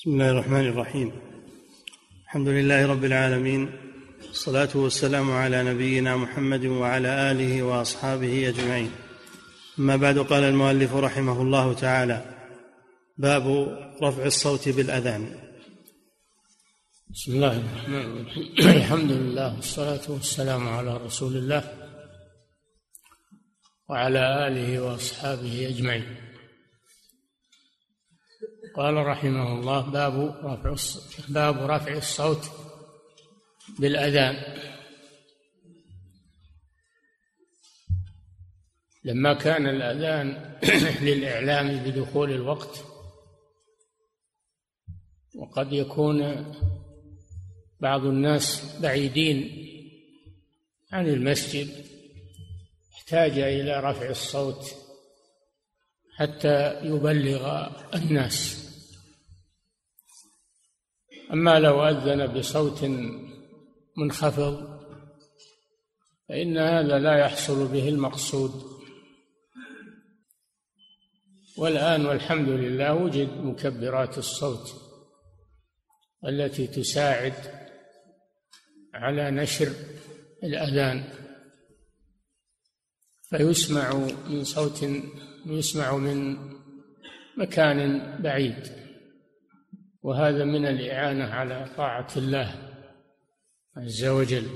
بسم الله الرحمن الرحيم الحمد لله رب العالمين الصلاه والسلام على نبينا محمد وعلى اله واصحابه اجمعين اما بعد قال المؤلف رحمه الله تعالى باب رفع الصوت بالاذان بسم الله الرحمن الرحيم الحمد لله والصلاه والسلام على رسول الله وعلى اله واصحابه اجمعين قال رحمه الله باب رفع باب رفع الصوت بالأذان. لما كان الأذان للإعلام بدخول الوقت وقد يكون بعض الناس بعيدين عن المسجد احتاج إلى رفع الصوت حتى يبلغ الناس. أما لو أذن بصوت منخفض فإن هذا لا يحصل به المقصود. والآن والحمد لله وجد مكبرات الصوت التي تساعد على نشر الأذان. فيسمع من صوت يسمع من مكان بعيد. وهذا من الإعانة على طاعة الله عز وجل.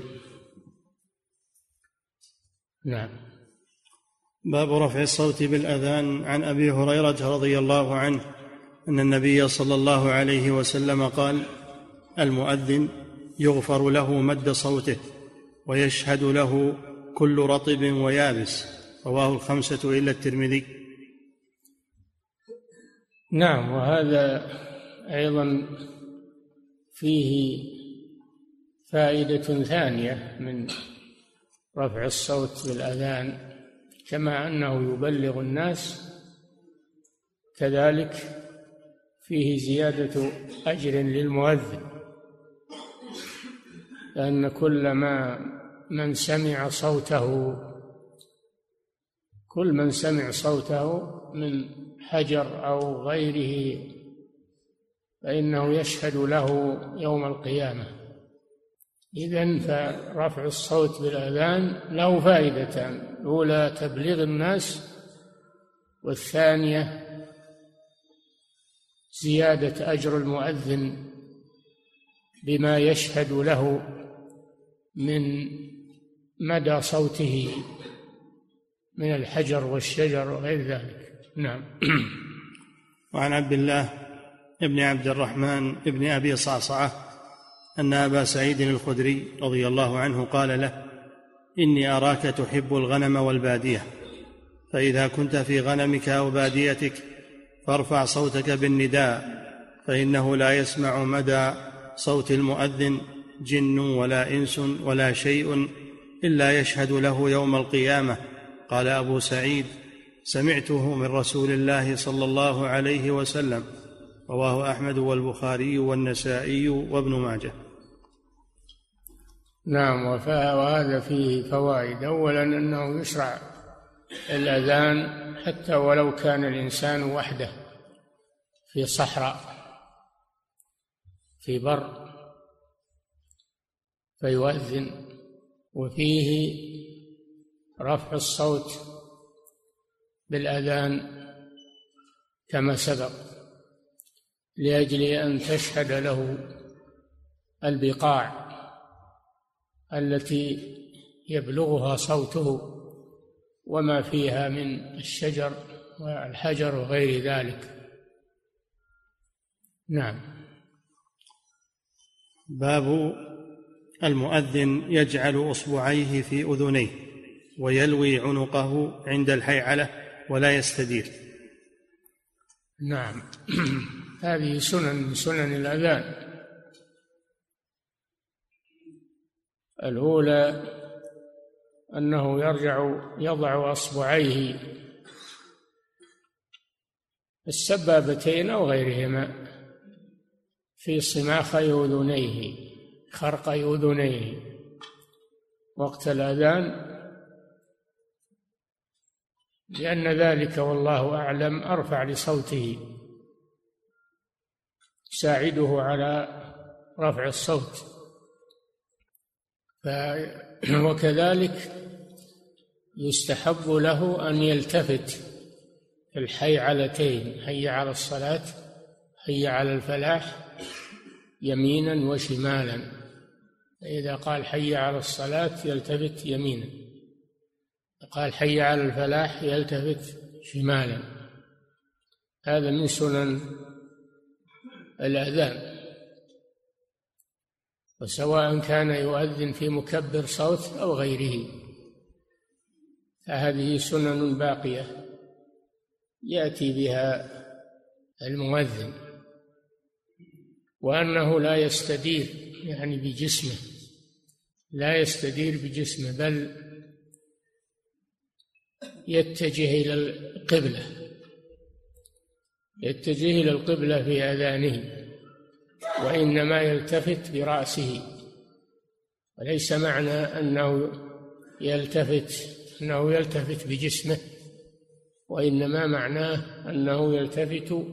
نعم. باب رفع الصوت بالأذان. عن أبي هريرة رضي الله عنه أن النبي صلى الله عليه وسلم قال المؤذن يغفر له مد صوته ويشهد له كل رطب ويابس. رواه الخمسة الا الترمذي. نعم وهذا أيضا فيه فائدة ثانية من رفع الصوت بالأذان كما أنه يبلغ الناس كذلك فيه زيادة أجر للمؤذن لأن كل ما من سمع صوته كل من سمع صوته من حجر أو غيره فإنه يشهد له يوم القيامة. إذا فرفع الصوت بالأذان له فائدتان. الأولى تبليغ الناس والثانية زيادة أجر المؤذن بما يشهد له من مدى صوته من الحجر والشجر وغير ذلك. نعم. وعن عبد الله ابن عبد الرحمن ابن أبي صعصعة أن أبا سعيد الخدري رضي الله عنه قال له إني أراك تحب الغنم والبادية فإذا كنت في غنمك أو باديتك فارفع صوتك بالنداء فإنه لا يسمع مدى صوت المؤذن جن ولا إنس ولا شيء إلا يشهد له يوم القيامة. قال أبو سعيد سمعته من رسول الله صلى الله عليه وسلم. رواه أحمد والبخاري والنسائي وابن ماجه. نعم وهذا فيه فوائد. اولا أنه يشرع الأذان حتى ولو كان الإنسان وحده في صحراء في بر فيؤذن. وفيه رفع الصوت بالأذان كما سبق. لأجل أن تشهد له البقاع التي يبلغها صوته وما فيها من الشجر والحجر وغير ذلك. نعم. باب المؤذن يجعل أصبعيه في أذنيه ويلوي عنقه عند الحيعلة ولا يستدير. نعم. هذه سنن من سنن الأذان. الأولى أنه يرجع يضع أصبعيه السبابتين أو غيرهما في صماخي أذنيه خرقي أذنيه. وقت الأذان لأن ذلك والله أعلم أرفع لصوته. تساعده على رفع الصوت. وكذلك يستحب له أن يلتفت في الحي علتين حي على الصلاة حي على الفلاح يمينا وشمالا. إذا قال حي على الصلاة يلتفت يمينا قال حي على الفلاح يلتفت شمالا. هذا من سنن الأذان. وسواء كان يؤذن في مكبر صوت أو غيره. فهذه سنن باقية يأتي بها المؤذن. وأنه لا يستدير يعني بجسمه. لا يستدير بجسمه بل يتجه إلى القبلة. يتجه إلى القبلة في أذانه وإنما يلتفت برأسه. وليس معنى أنه يلتفت أنه يلتفت بجسمه وإنما معناه أنه يلتفت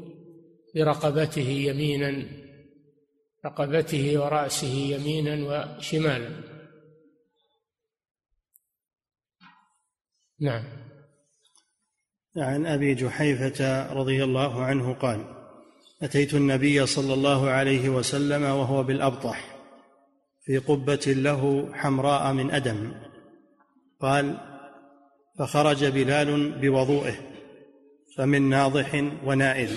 برقبته يمينا رقبته ورأسه يمينا وشمالا. نعم. عن أبي جحيفة رضي الله عنه قال أتيت النبي صلى الله عليه وسلم وهو بالأبطح في قبة له حمراء من أدم. قال فخرج بلال بوضوئه فمن ناضح ونائل.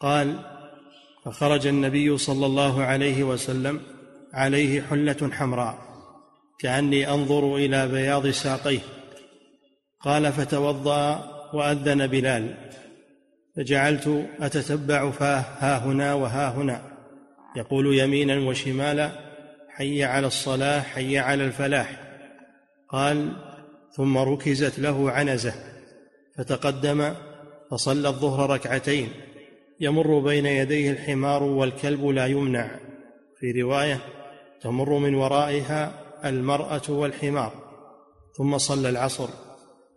قال فخرج النبي صلى الله عليه وسلم عليه حلة حمراء كأني أنظر إلى بياض ساقيه. قال فتوضأ وأذن بلال. فجعلت أتتبع فاه ها هنا وها هنا. يقول يمينا وشمالا حي على الصلاة حي على الفلاح. قال ثم ركزت له عنزة. فتقدم فصلى الظهر ركعتين. يمر بين يديه الحمار والكلب لا يمنع. في رواية تمر من ورائها المرأة والحمار. ثم صلى العصر.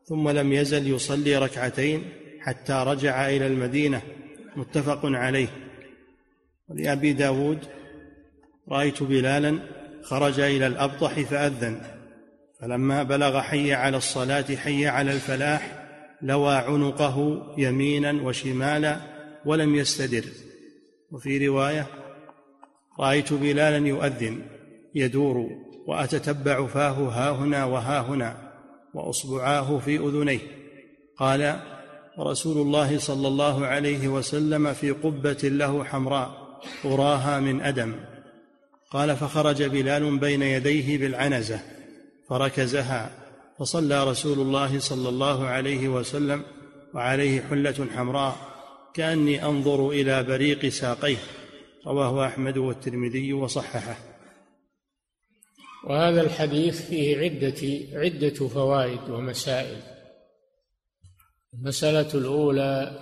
ثم لم يزل يصلي ركعتين حتى رجع إلى المدينة. متفق عليه. ولأبي داود رأيت بلالا خرج إلى الأبطح فأذن. فلما بلغ حي على الصلاة حي على الفلاح لوى عنقه يمينا وشمالا ولم يستدر. وفي رواية رأيت بلالا يؤذن يدور وأتتبع فاه ها هنا وها هنا. وأصبعاه في أذنيه. قال رسول الله صلى الله عليه وسلم في قبة له حمراء اراها من أدم. قال فخرج بلال بين يديه بالعنزة فركزها فصلى رسول الله صلى الله عليه وسلم وعليه حلة حمراء كأني أنظر إلى بريق ساقيه. رواه أحمد والترمذي وصححه. وهذا الحديث فيه عدة عدة فوائد ومسائل. المسألة الأولى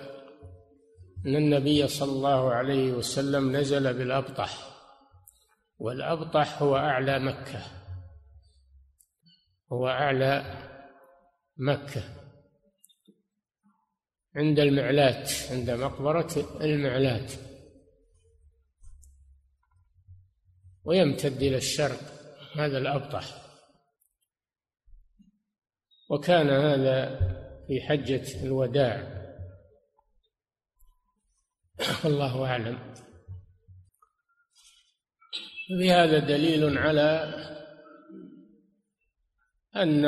أن النبي صلى الله عليه وسلم نزل بالأبطح والأبطح هو أعلى مكة. هو أعلى مكة. عند المعلات عند مقبرة المعلات. ويمتد إلى الشرق. هذا الأبطح. وكان هذا في حجة الوداع. والله أعلم. بهذا دليل على أن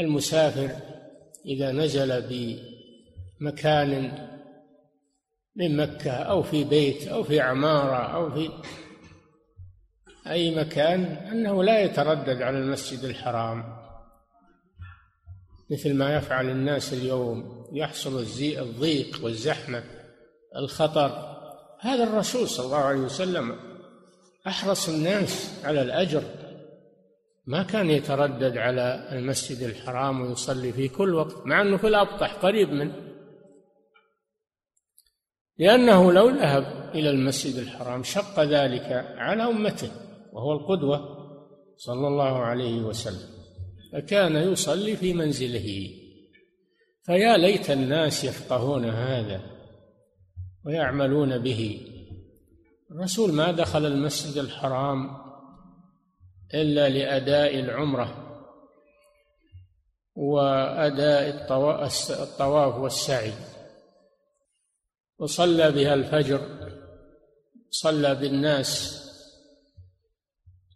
المسافر إذا نزل بمكان من مكة أو في بيت أو في عمارة أو في أي مكان أنه لا يتردد على المسجد الحرام مثل ما يفعل الناس اليوم يحصل الضيق والزحمة الخطر. هذا الرسول صلى الله عليه وسلم أحرص الناس على الأجر. ما كان يتردد على المسجد الحرام ويصلي في كل وقت مع أنه في الأبطح قريب منه. لأنه لو ذهب إلى المسجد الحرام شق ذلك على أمته. وهو القدوة صلى الله عليه وسلم فكان يصلي في منزله. فيا ليت الناس يفقهون هذا ويعملون به. الرسول ما دخل المسجد الحرام إلا لأداء العمرة وأداء الطواف والسعي. وصلى بها الفجر صلى بالناس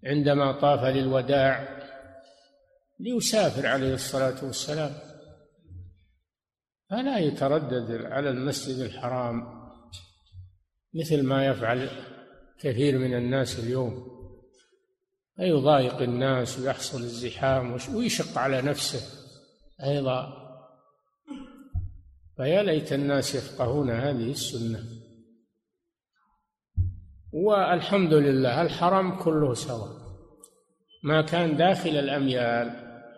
عندما طاف للوداع ليسافر عليه الصلاة والسلام. فلا يتردد على المسجد الحرام مثل ما يفعل كثير من الناس اليوم. فيضايق الناس ويحصل الزحام ويشق على نفسه أيضا. فيا ليت الناس يفقهون هذه السنة. والحمد لله الحرم كله سواء ما كان داخل الأميال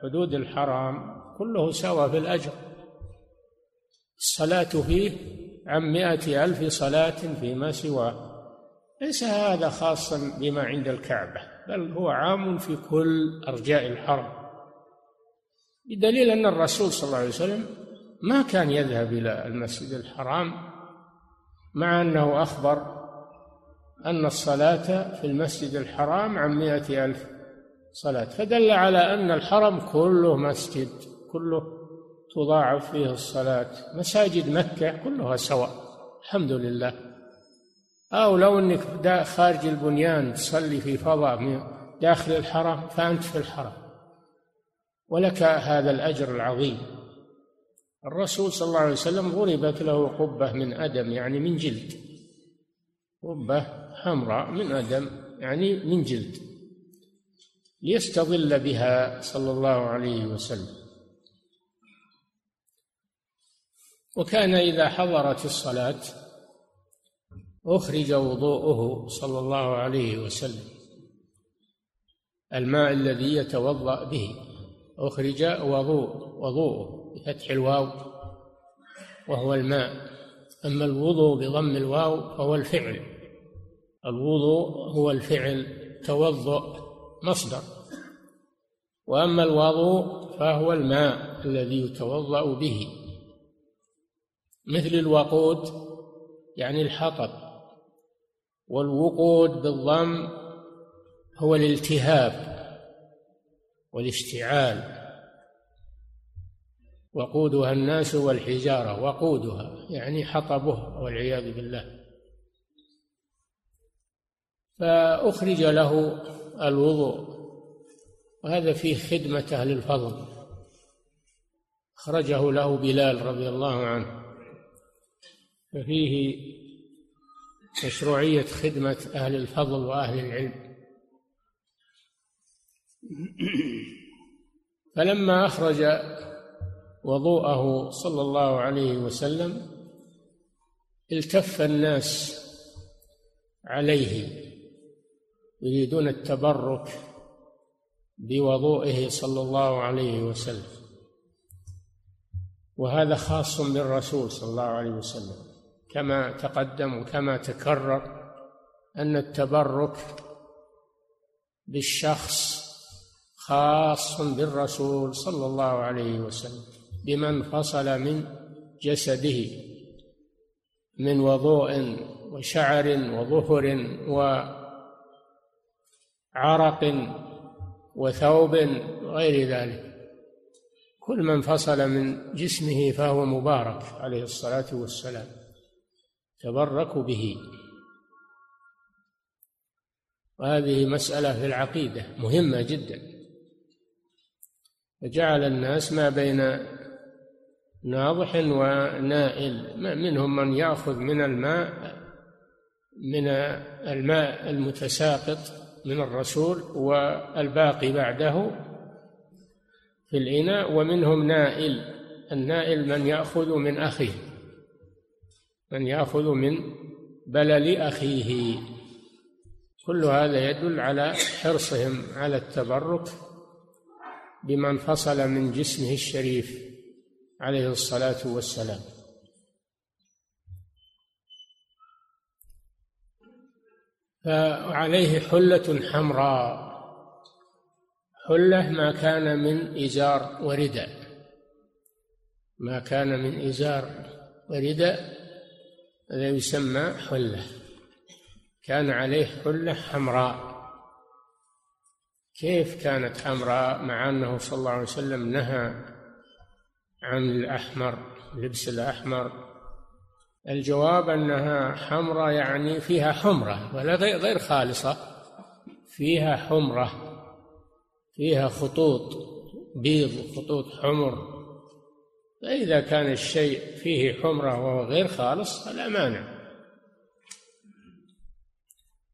حدود الحرام كله سواء في الأجر. الصلاة فيه عن مائة ألف صلاة فيما سواه ليس هذا خاصا بما عند الكعبة بل هو عام في كل أرجاء الحرم. بدليل أن الرسول صلى الله عليه وسلم ما كان يذهب إلى المسجد الحرام مع أنه أخبر أن الصلاة في المسجد الحرام عن مائة ألف صلاة فدل على أن الحرم كله مسجد كله تضاعف فيه الصلاة. مساجد مكة كلها سواء الحمد لله. أو لو أنك خارج البنيان تصلي في فضاء داخل الحرم فأنت في الحرم. ولك هذا الأجر العظيم. الرسول صلى الله عليه وسلم ضربت له قبة من أدم يعني من جلد. قبة حمراء من أدم يعني من جلد ليستظل بها صلى الله عليه وسلم. وكان إذا حضرت الصلاة أخرج وضوءه صلى الله عليه وسلم. الماء الذي يتوضأ به أخرج وضوء وضوءه بفتح الواو وهو الماء. أما الوضوء بضم الواو فهو الفعل. الوضوء هو الفعل توضؤ مصدر. وأما الوضوء فهو الماء الذي يتوضأ به. مثل الوقود يعني الحطب. والوقود بالضم هو الالتهاب والاشتعال. وقودها الناس والحجارة وقودها يعني حطبها والعياذ بالله. فأخرج له الوضوء. وهذا فيه خدمة أهل الفضل. أخرجه له بلال رضي الله عنه. ففيه مشروعية خدمة أهل الفضل وأهل العلم. فلما أخرج وضوءه صلى الله عليه وسلم التف الناس عليه. يريدون التبرك بوضوئه صلى الله عليه وسلم. وهذا خاص بالرسول صلى الله عليه وسلم. كما تقدم وكما تكرر أن التبرك بالشخص خاص بالرسول صلى الله عليه وسلم بمن فصل من جسده من وضوء وشعر وظهر وعرق وثوب غير ذلك. كل من فصل من جسمه فهو مبارك عليه الصلاة والسلام. تبركوا به. وهذه مسألة في العقيدة مهمة جدا. فجعل الناس ما بين ناضح ونائل. منهم من يأخذ من الماء من الماء المتساقط. من الرسول والباقي بعده في الإناء ومنهم نائل. النائل من يأخذ من أخيه من يأخذ من بلل أخيه. كل هذا يدل على حرصهم على التبرك بما انفصل من جسمه الشريف عليه الصلاة والسلام. فعليه حلة حمراء. حلة ما كان من إزار ورداء. ما كان من إزار ورداء هذا يسمى حلة. كان عليه حلة حمراء. كيف كانت حمراء؟ مع أنه صلى الله عليه وسلم نهى عن الأحمر لبس الأحمر الجواب أنها حمراء يعني فيها حمرة ولا غير خالصة. فيها حمرة فيها خطوط بيض خطوط حمر. فإذا كان الشيء فيه حمرة وهو غير خالص فلا مانع.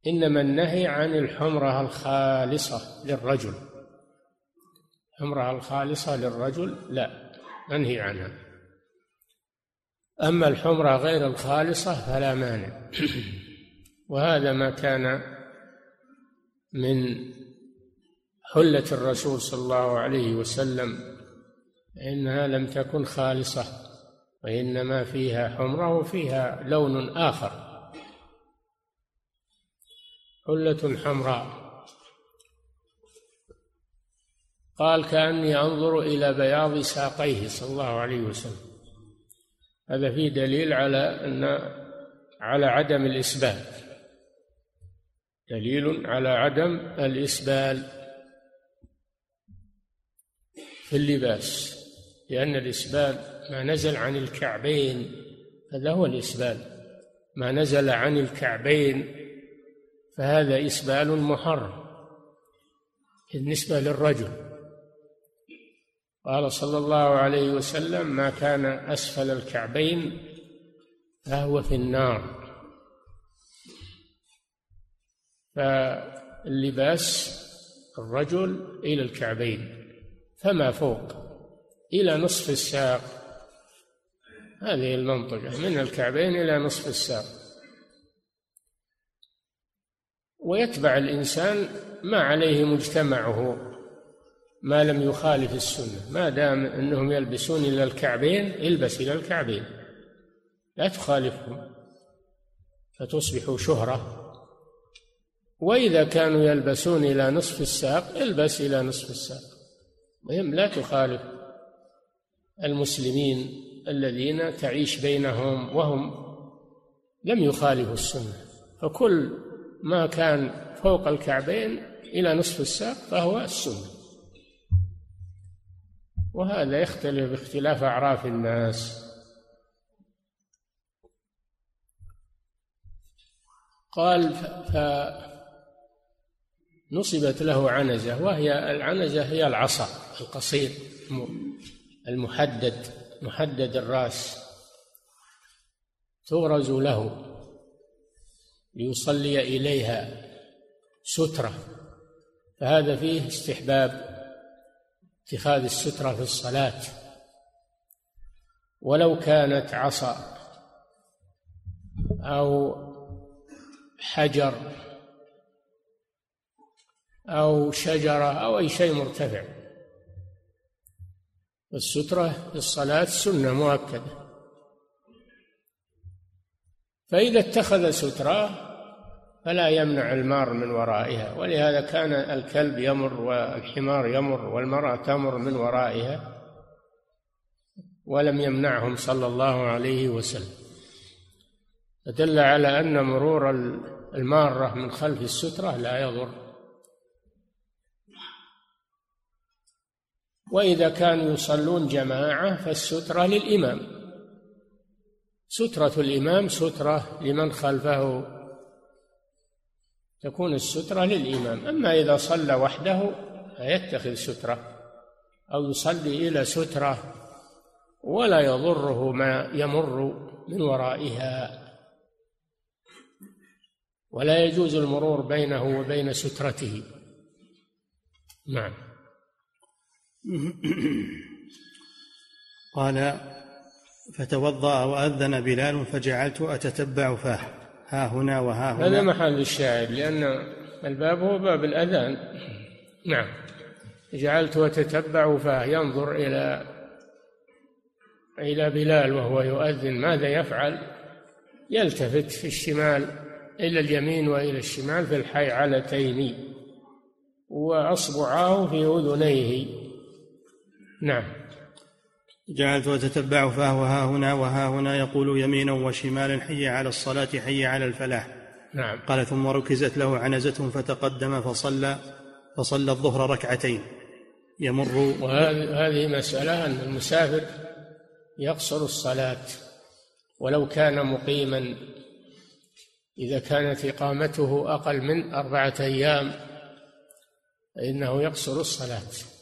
إنما النهي عن الحمرة الخالصة للرجل. الحمرة الخالصة للرجل لا منهي عنها. أما الحمرة غير الخالصة فلا مانع. وهذا ما كان من حلة الرسول صلى الله عليه وسلم إنها لم تكن خالصة وإنما فيها حمرة وفيها لون آخر. حلة حمراء. قال كأني أنظر إلى بياض ساقيه صلى الله عليه وسلم. هذا فيه دليل على أن على عدم الإسبال. دليل على عدم الإسبال في اللباس لأن الإسبال ما نزل عن الكعبين هذا هو الإسبال. ما نزل عن الكعبين فهذا إسبال محرم بالنسبة للرجل. قال صلى الله عليه وسلم ما كان أسفل الكعبين فهو في النار. فاللباس الرجل إلى الكعبين فما فوق إلى نصف الساق. هذه المنطقة من الكعبين إلى نصف الساق. ويتبع الإنسان ما عليه مجتمعه. ما لم يخالف السنة. ما دام أنهم يلبسون إلى الكعبين البس إلى الكعبين. لا تخالفهم. فتصبح شهرة. وإذا كانوا يلبسون إلى نصف الساق البس إلى نصف الساق. مهم لا تخالف المسلمين الذين تعيش بينهم وهم لم يخالفوا السنة. فكل ما كان فوق الكعبين إلى نصف الساق فهو السنة. وهذا يختلف باختلاف أعراف الناس. قال فنصبت له عنزة وهي العنزة هي العصا القصير المحدد محدد الرأس. تغرز له ليصلي إليها سترة فهذا فيه استحباب. اتخاذ السترة في الصلاة. ولو كانت عصا أو حجر أو شجرة أو أي شيء مرتفع. السترة في الصلاة سنة مؤكدة. فإذا اتخذ سترة فلا يمنع المار من ورائها. ولهذا كان الكلب يمر والحمار يمر والمرأة تمر من ورائها ولم يمنعهم صلى الله عليه وسلم. فدل على أن مرور المارة من خلف السترة لا يضر. وإذا كانوا يصلون جماعة فالسترة للإمام. سترة الإمام سترة لمن خلفه تكون السترة للإمام. أما إذا صلى وحده فيتخذ سترة أو يصلي إلى سترة ولا يضره ما يمر من ورائها. ولا يجوز المرور بينه وبين سترته. نعم. قال فتوضأ وأذن بلال فجعلت أتتبع فاه. ها هنا وها هنا. هذا محل الشاهد لأن الباب هو باب الأذان. نعم. جعلت أتتبع فينظر إلى إلى بلال وهو يؤذن. ماذا يفعل؟ يلتفت في الشمال إلى اليمين وإلى الشمال في الحيعلتين وأصبعاه في أذنيه. نعم. جعلت أتتبع فهو ها هنا وها هنا يقول يمينا وشمالا حي على الصلاة حي على الفلاح. نعم. قال ثم ركزت له عنزة فتقدم فصلى فصلى الظهر ركعتين. يمر وهذه مسألة أن المسافر يقصر الصلاة ولو كان مقيما. إذا كانت إقامته أقل من أربعة أيام فإنه يقصر الصلاة.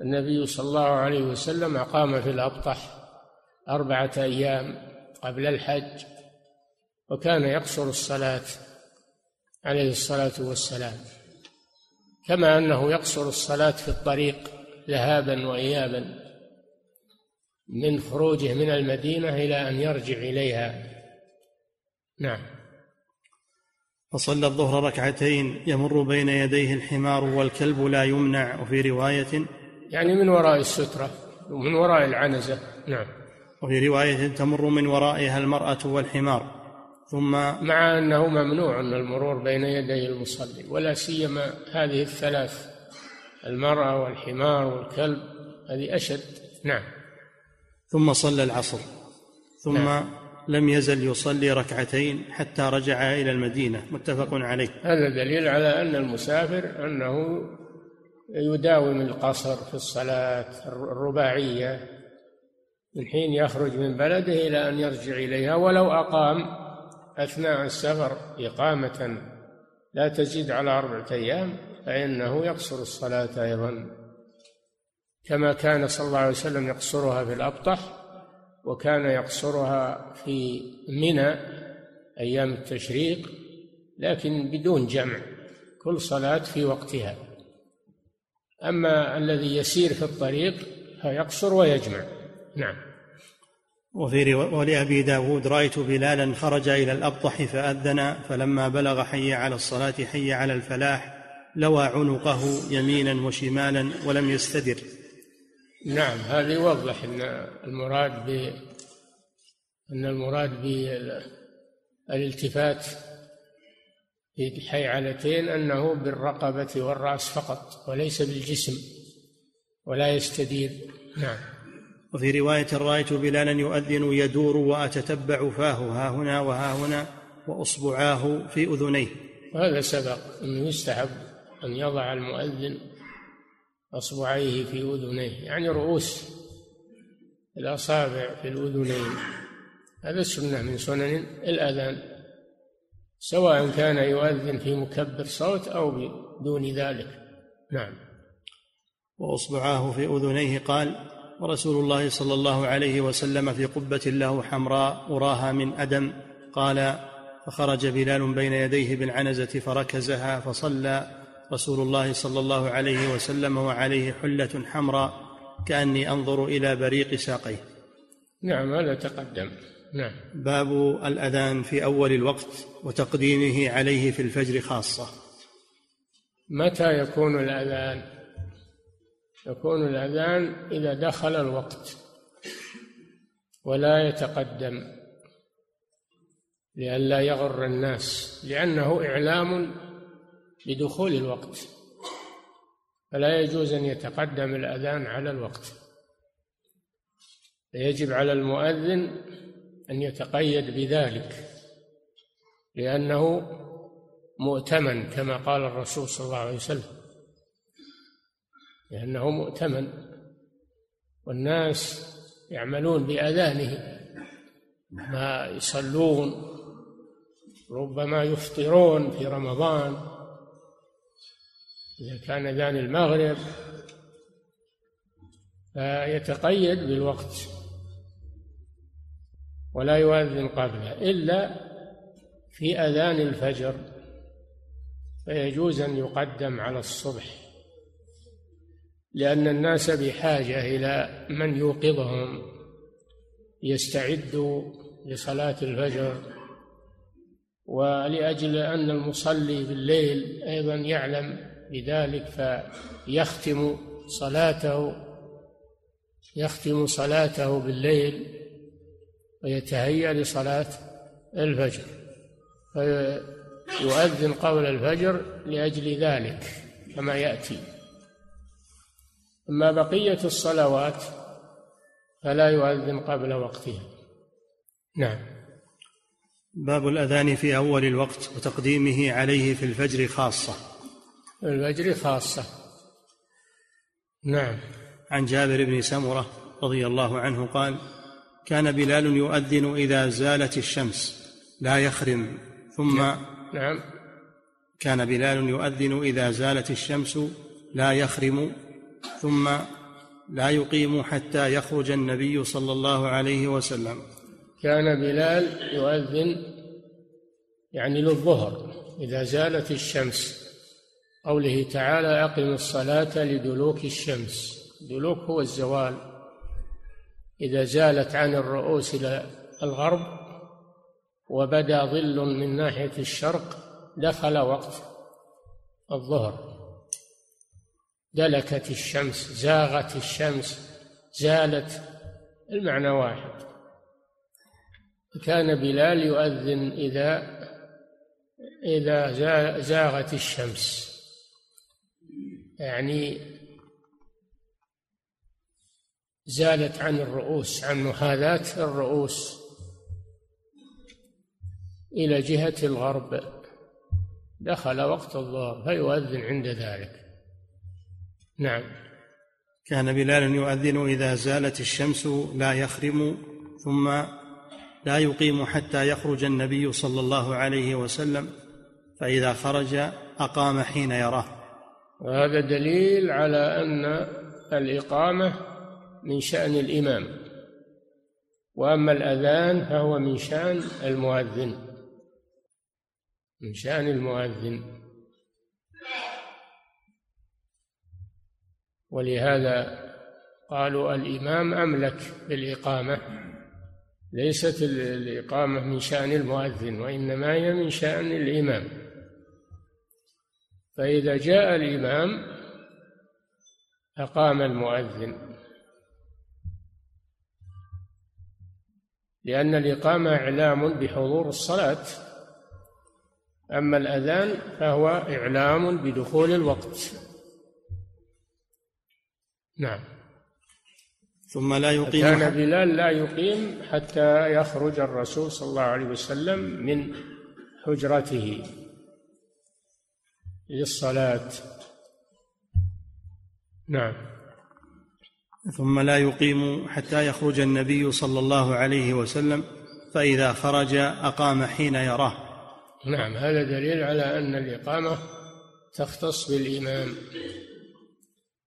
النبي صلى الله عليه وسلم أقام في الأبطح أربعة أيام قبل الحج وكان يقصر الصلاة عليه الصلاة والسلام كما أنه يقصر الصلاة في الطريق ذهابا وإيابا من خروجه من المدينة إلى أن يرجع إليها. نعم. فصلى الظهر ركعتين يمر بين يديه الحمار والكلب لا يمنع وفي رواية يعني من وراء السترة ومن وراء العنزة. نعم. وفي رواية تمر من ورائها المرأة والحمار ثم مع أنه ممنوع من المرور بين يدي المصلي ولا سيما هذه الثلاث المرأة والحمار والكلب هذه أشد. نعم. ثم صلى العصر ثم نعم. لم يزل يصلي ركعتين حتى رجع إلى المدينة متفق عليه. هذا دليل على أن المسافر أنه يداوم القصر في الصلاة الرباعية من حين يخرج من بلده إلى أن يرجع إليها ولو أقام أثناء السفر إقامة لا تزيد على أربعة أيام فإنه يقصر الصلاة أيضا. كما كان صلى الله عليه وسلم يقصرها في الأبطح وكان يقصرها في منى أيام التشريق لكن بدون جمع كل صلاة في وقتها. أما الذي يسير في الطريق فيقصر ويجمع. نعم. وفي ولأبي داود رأيت بلالا خرج إلى الأبطح فأذن فلما بلغ حي على الصلاة حي على الفلاح لوى عنقه يمينا وشمالا ولم يستدر. نعم هذا يوضح أن المراد ب أن المراد بالالتفات في الحيعلتين أنه بالرقبة والرأس فقط وليس بالجسم ولا يستدير. نعم. وفي رواية رأيت بلالا يؤذن يدور وأتتبع فاه ها هنا وها هنا وأصبعاه في أذنيه. وهذا سبق أنه يستحب أن يضع المؤذن أصبعيه في أذنيه يعني رؤوس الأصابع في الأذنين. هذا سنة من سنن الأذان. سواء كان يؤذن في مكبر صوت أو بدون ذلك. نعم. وأصبعاه في أذنيه قال ورسول الله صلى الله عليه وسلم في قبة له حمراء أراها من أدم. قال فخرج بلال بين يديه بالعنزة فركزها فصلى. رسول الله صلى الله عليه وسلم وعليه حلة حمراء كأني أنظر إلى بريق ساقيه. نعم هذا تقدم. نعم. باب الأذان في أول الوقت وتقديمه عليه في الفجر خاصة. متى يكون الأذان؟ يكون الأذان إذا دخل الوقت ولا يتقدم لئلا يغر الناس لأنه إعلام بدخول الوقت. فلا يجوز أن يتقدم الأذان على الوقت. يجب على المؤذن أن يتقيد بذلك لأنه مؤتمن كما قال الرسول صلى الله عليه وسلم. لأنه مؤتمن والناس يعملون بأذانه ما يصلون ربما يفطرون في رمضان إذا كان أذان المغرب فيتقيد بالوقت. ولا يؤذن قبله إلا في أذان الفجر فيجوز أن يقدم على الصبح لأن الناس بحاجة إلى من يوقظهم يستعدوا لصلاة الفجر ولأجل أن المصلي بالليل أيضا يعلم بذلك فيختم صلاته يختم صلاته بالليل. ويتهيأ لصلاة الفجر. فيؤذن قبل الفجر لأجل ذلك كما يأتي. أما بقية الصلوات فلا يؤذن قبل وقتها. نعم. باب الأذان في أول الوقت وتقديمه عليه في الفجر خاصة. الفجر خاصة. نعم. عن جابر بن سمرة رضي الله عنه قال كان بلال يؤذن إذا زالت الشمس. لا يخرم. ثم نعم. كان بلال يؤذن إذا زالت الشمس. لا يخرم. ثم لا يقيم حتى يخرج النبي صلى الله عليه وسلم. كان بلال يؤذن يعني للظهر إذا زالت الشمس. قوله تعالى أقم الصلاة لدلوك الشمس. دلوك هو الزوال. إذا زالت عن الرؤوس إلى الغرب وبدا ظل من ناحية الشرق دخل وقت الظهر. دلكت الشمس زاغت الشمس زالت المعنى واحد. كان بلال يؤذن إذا إذا زاغت الشمس. يعني زالت عن الرؤوس عن محاذاة الرؤوس إلى جهة الغرب. دخل وقت الظهر فيؤذن عند ذلك. نعم. كان بلال يؤذن إذا زالت الشمس لا يخرم ثم لا يقيم حتى يخرج النبي صلى الله عليه وسلم فإذا خرج أقام حين يراه. وهذا دليل على أن الإقامة من شأن الإمام. وأما الأذان فهو من شأن المؤذن. من شأن المؤذن. ولهذا قالوا الإمام أملك بالإقامة. ليست الإقامة من شأن المؤذن وإنما هي من شأن الإمام. فإذا جاء الإمام أقام المؤذن. لأن الإقامة إعلام بحضور الصلاة. أما الأذان فهو إعلام بدخول الوقت. نعم. ثم لا يقيم كان بلال لا يقيم حتى يخرج الرسول صلى الله عليه وسلم من حجرته للصلاة. نعم. ثم لا يقيم حتى يخرج النبي صلى الله عليه وسلم فإذا خرج أقام حين يراه. نعم هذا دليل على أن الإقامة تختص بالإمام.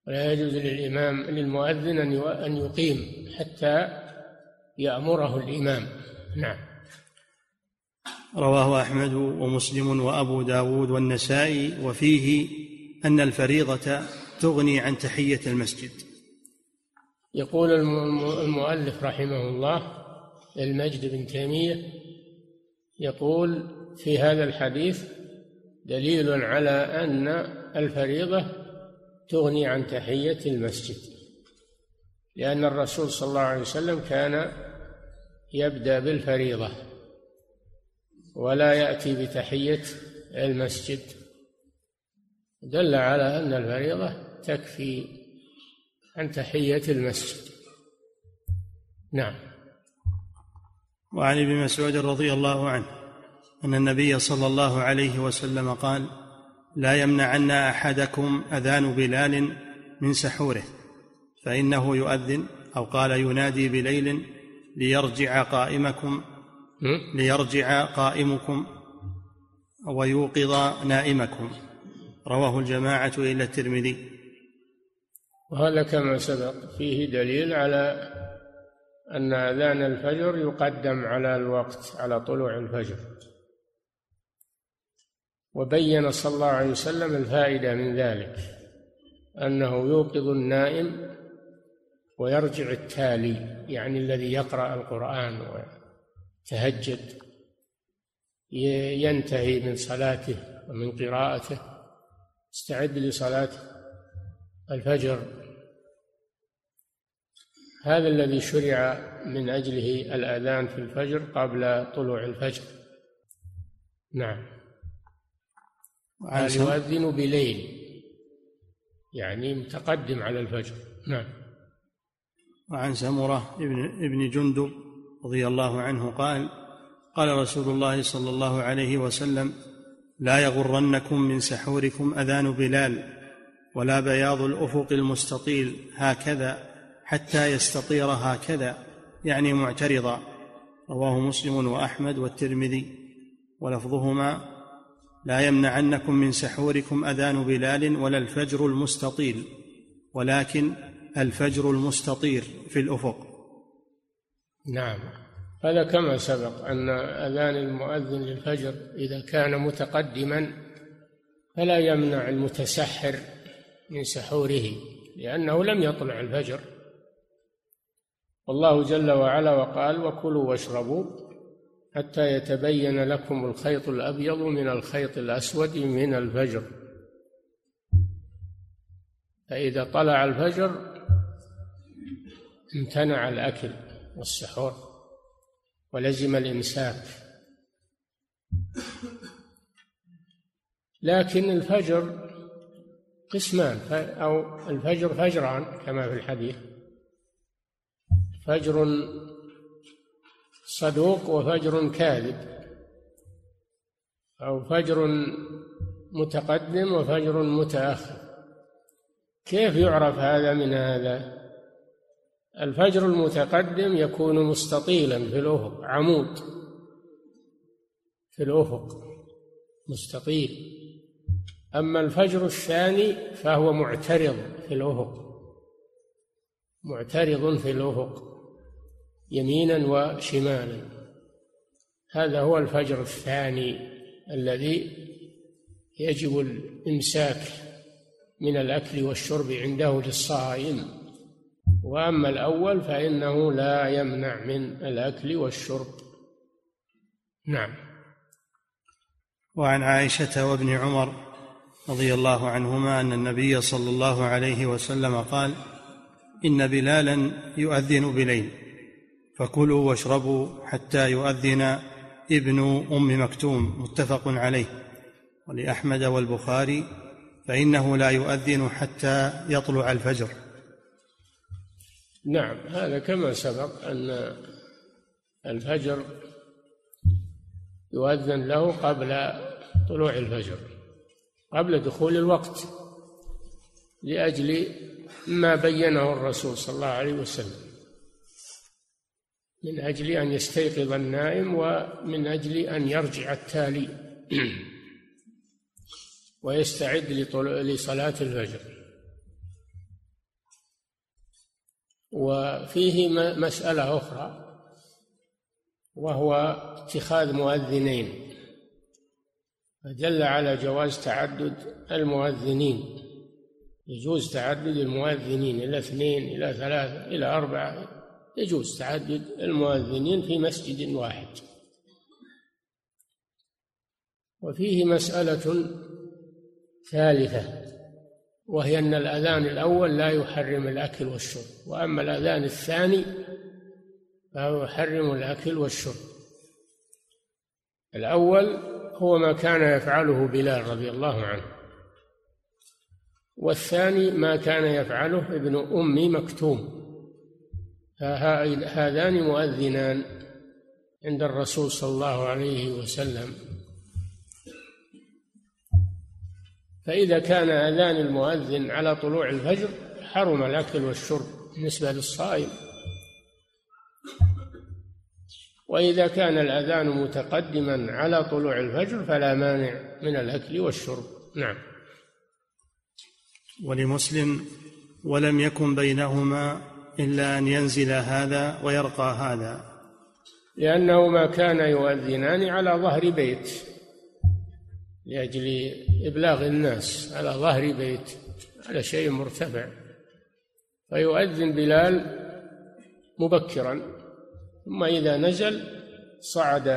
ولا يجوز للإمام للمؤذن أن يقيم حتى يأمره الإمام. نعم. رواه أحمد ومسلم وأبو داود والنسائي وفيه أن الفريضة تغني عن تحية المسجد. يقول المؤلف رحمه الله المجد بن تيمية يقول في هذا الحديث دليل على أن الفريضة تغني عن تحية المسجد لأن الرسول صلى الله عليه وسلم كان يبدأ بالفريضة ولا يأتي بتحية المسجد. دل على أن الفريضة تكفي عن تحية المسجد. نعم. وعن ابن مسعود رضي الله عنه أن النبي صلى الله عليه وسلم قال لا يمنعن أحدكم أذان بلال من سحوره فإنه يؤذن أو قال ينادي بليل ليرجع قائمكم ليرجع قائمكم ويوقظ نائمكم. رواه الجماعة الا الترمذي. وهذا كما سبق فيه دليل على أن أذان الفجر يقدم على الوقت على طلوع الفجر. وبين صلى الله عليه وسلم الفائدة من ذلك أنه يوقظ النائم ويرجع التالي يعني الذي يقرأ القرآن ويتهجد ينتهي من صلاته ومن قراءته استعد لصلاة الفجر. هذا الذي شرع من أجله الأذان في الفجر قبل طلوع الفجر. نعم. قال يؤذن بليل يعني متقدم على الفجر. نعم. وعن سمرة ابن, ابن جندب رضي الله عنه قال قال رسول الله صلى الله عليه وسلم لا يغرنكم من سحوركم أذان بلال. ولا بياض الأفق المستطيل هكذا حتى يستطير هكذا يعني معترضا. رواه مسلم وأحمد والترمذي. ولفظهما لا يمنعنكم من سحوركم أذان بلال ولا الفجر المستطيل ولكن الفجر المستطير في الأفق. نعم. هذا كما سبق أن أذان المؤذن للفجر إذا كان متقدما فلا يمنع المتسحر من سحوره لأنه لم يطلع الفجر. والله جل وعلا وقال وكلوا واشربوا حتى يتبين لكم الخيط الأبيض من الخيط الأسود من الفجر. فإذا طلع الفجر امتنع الأكل والسحور ولزم الإمساك. لكن الفجر قسمان أو الفجر فجران كما في الحديث. فجر صدوق وفجر كاذب أو فجر متقدم وفجر متأخر. كيف يعرف هذا من هذا؟ الفجر المتقدم يكون مستطيلا في الأفق عمود في الأفق مستطيل. أما الفجر الثاني فهو معترض في الأفق. معترض في الأفق يمينا وشمالا. هذا هو الفجر الثاني الذي يجب الإمساك من الأكل والشرب عنده للصائم. وأما الأول فإنه لا يمنع من الأكل والشرب. نعم. وعن عائشة وابن عمر رضي الله عنهما أن النبي صلى الله عليه وسلم قال إن بلالا يؤذن بليل فكلوا واشربوا حتى يؤذن ابن أم مكتوم متفق عليه. ولأحمد والبخاري فإنه لا يؤذن حتى يطلع الفجر. نعم هذا كما سبق أن الفجر يؤذن له قبل طلوع الفجر. قبل دخول الوقت لأجل ما بينه الرسول صلى الله عليه وسلم. من أجل أن يستيقظ النائم ومن أجل أن يرجع التالي. ويستعد لصلاة الفجر. وفيه مسألة أخرى وهو اتخاذ مؤذنين. فدل على جواز تعدد المؤذنين يجوز تعدد المؤذنين إلى اثنين إلى ثلاثة إلى أربعة يجوز تعدد المؤذنين في مسجد واحد. وفيه مسألة ثالثة وهي أن الأذان الأول لا يحرم الأكل والشرب وأما الأذان الثاني فهو يحرم الأكل والشرب. الأول هو ما كان يفعله بلال رضي الله عنه. والثاني ما كان يفعله ابن أم مكتوم. هذان مؤذنان عند الرسول صلى الله عليه وسلم. فإذا كان أذان المؤذن على طلوع الفجر حرم الأكل والشرب بالنسبة للصائم. وإذا كان الأذان متقدما على طلوع الفجر فلا مانع من الأكل والشرب. نعم. ولمسلم ولم يكن بينهما إلا أن ينزل هذا ويرقى هذا. لأنه ما كان يؤذنان على ظهر بيت لأجل إبلاغ الناس على ظهر بيت على شيء مرتفع. فيؤذن بلال مبكرا. ثم إذا نزل صعد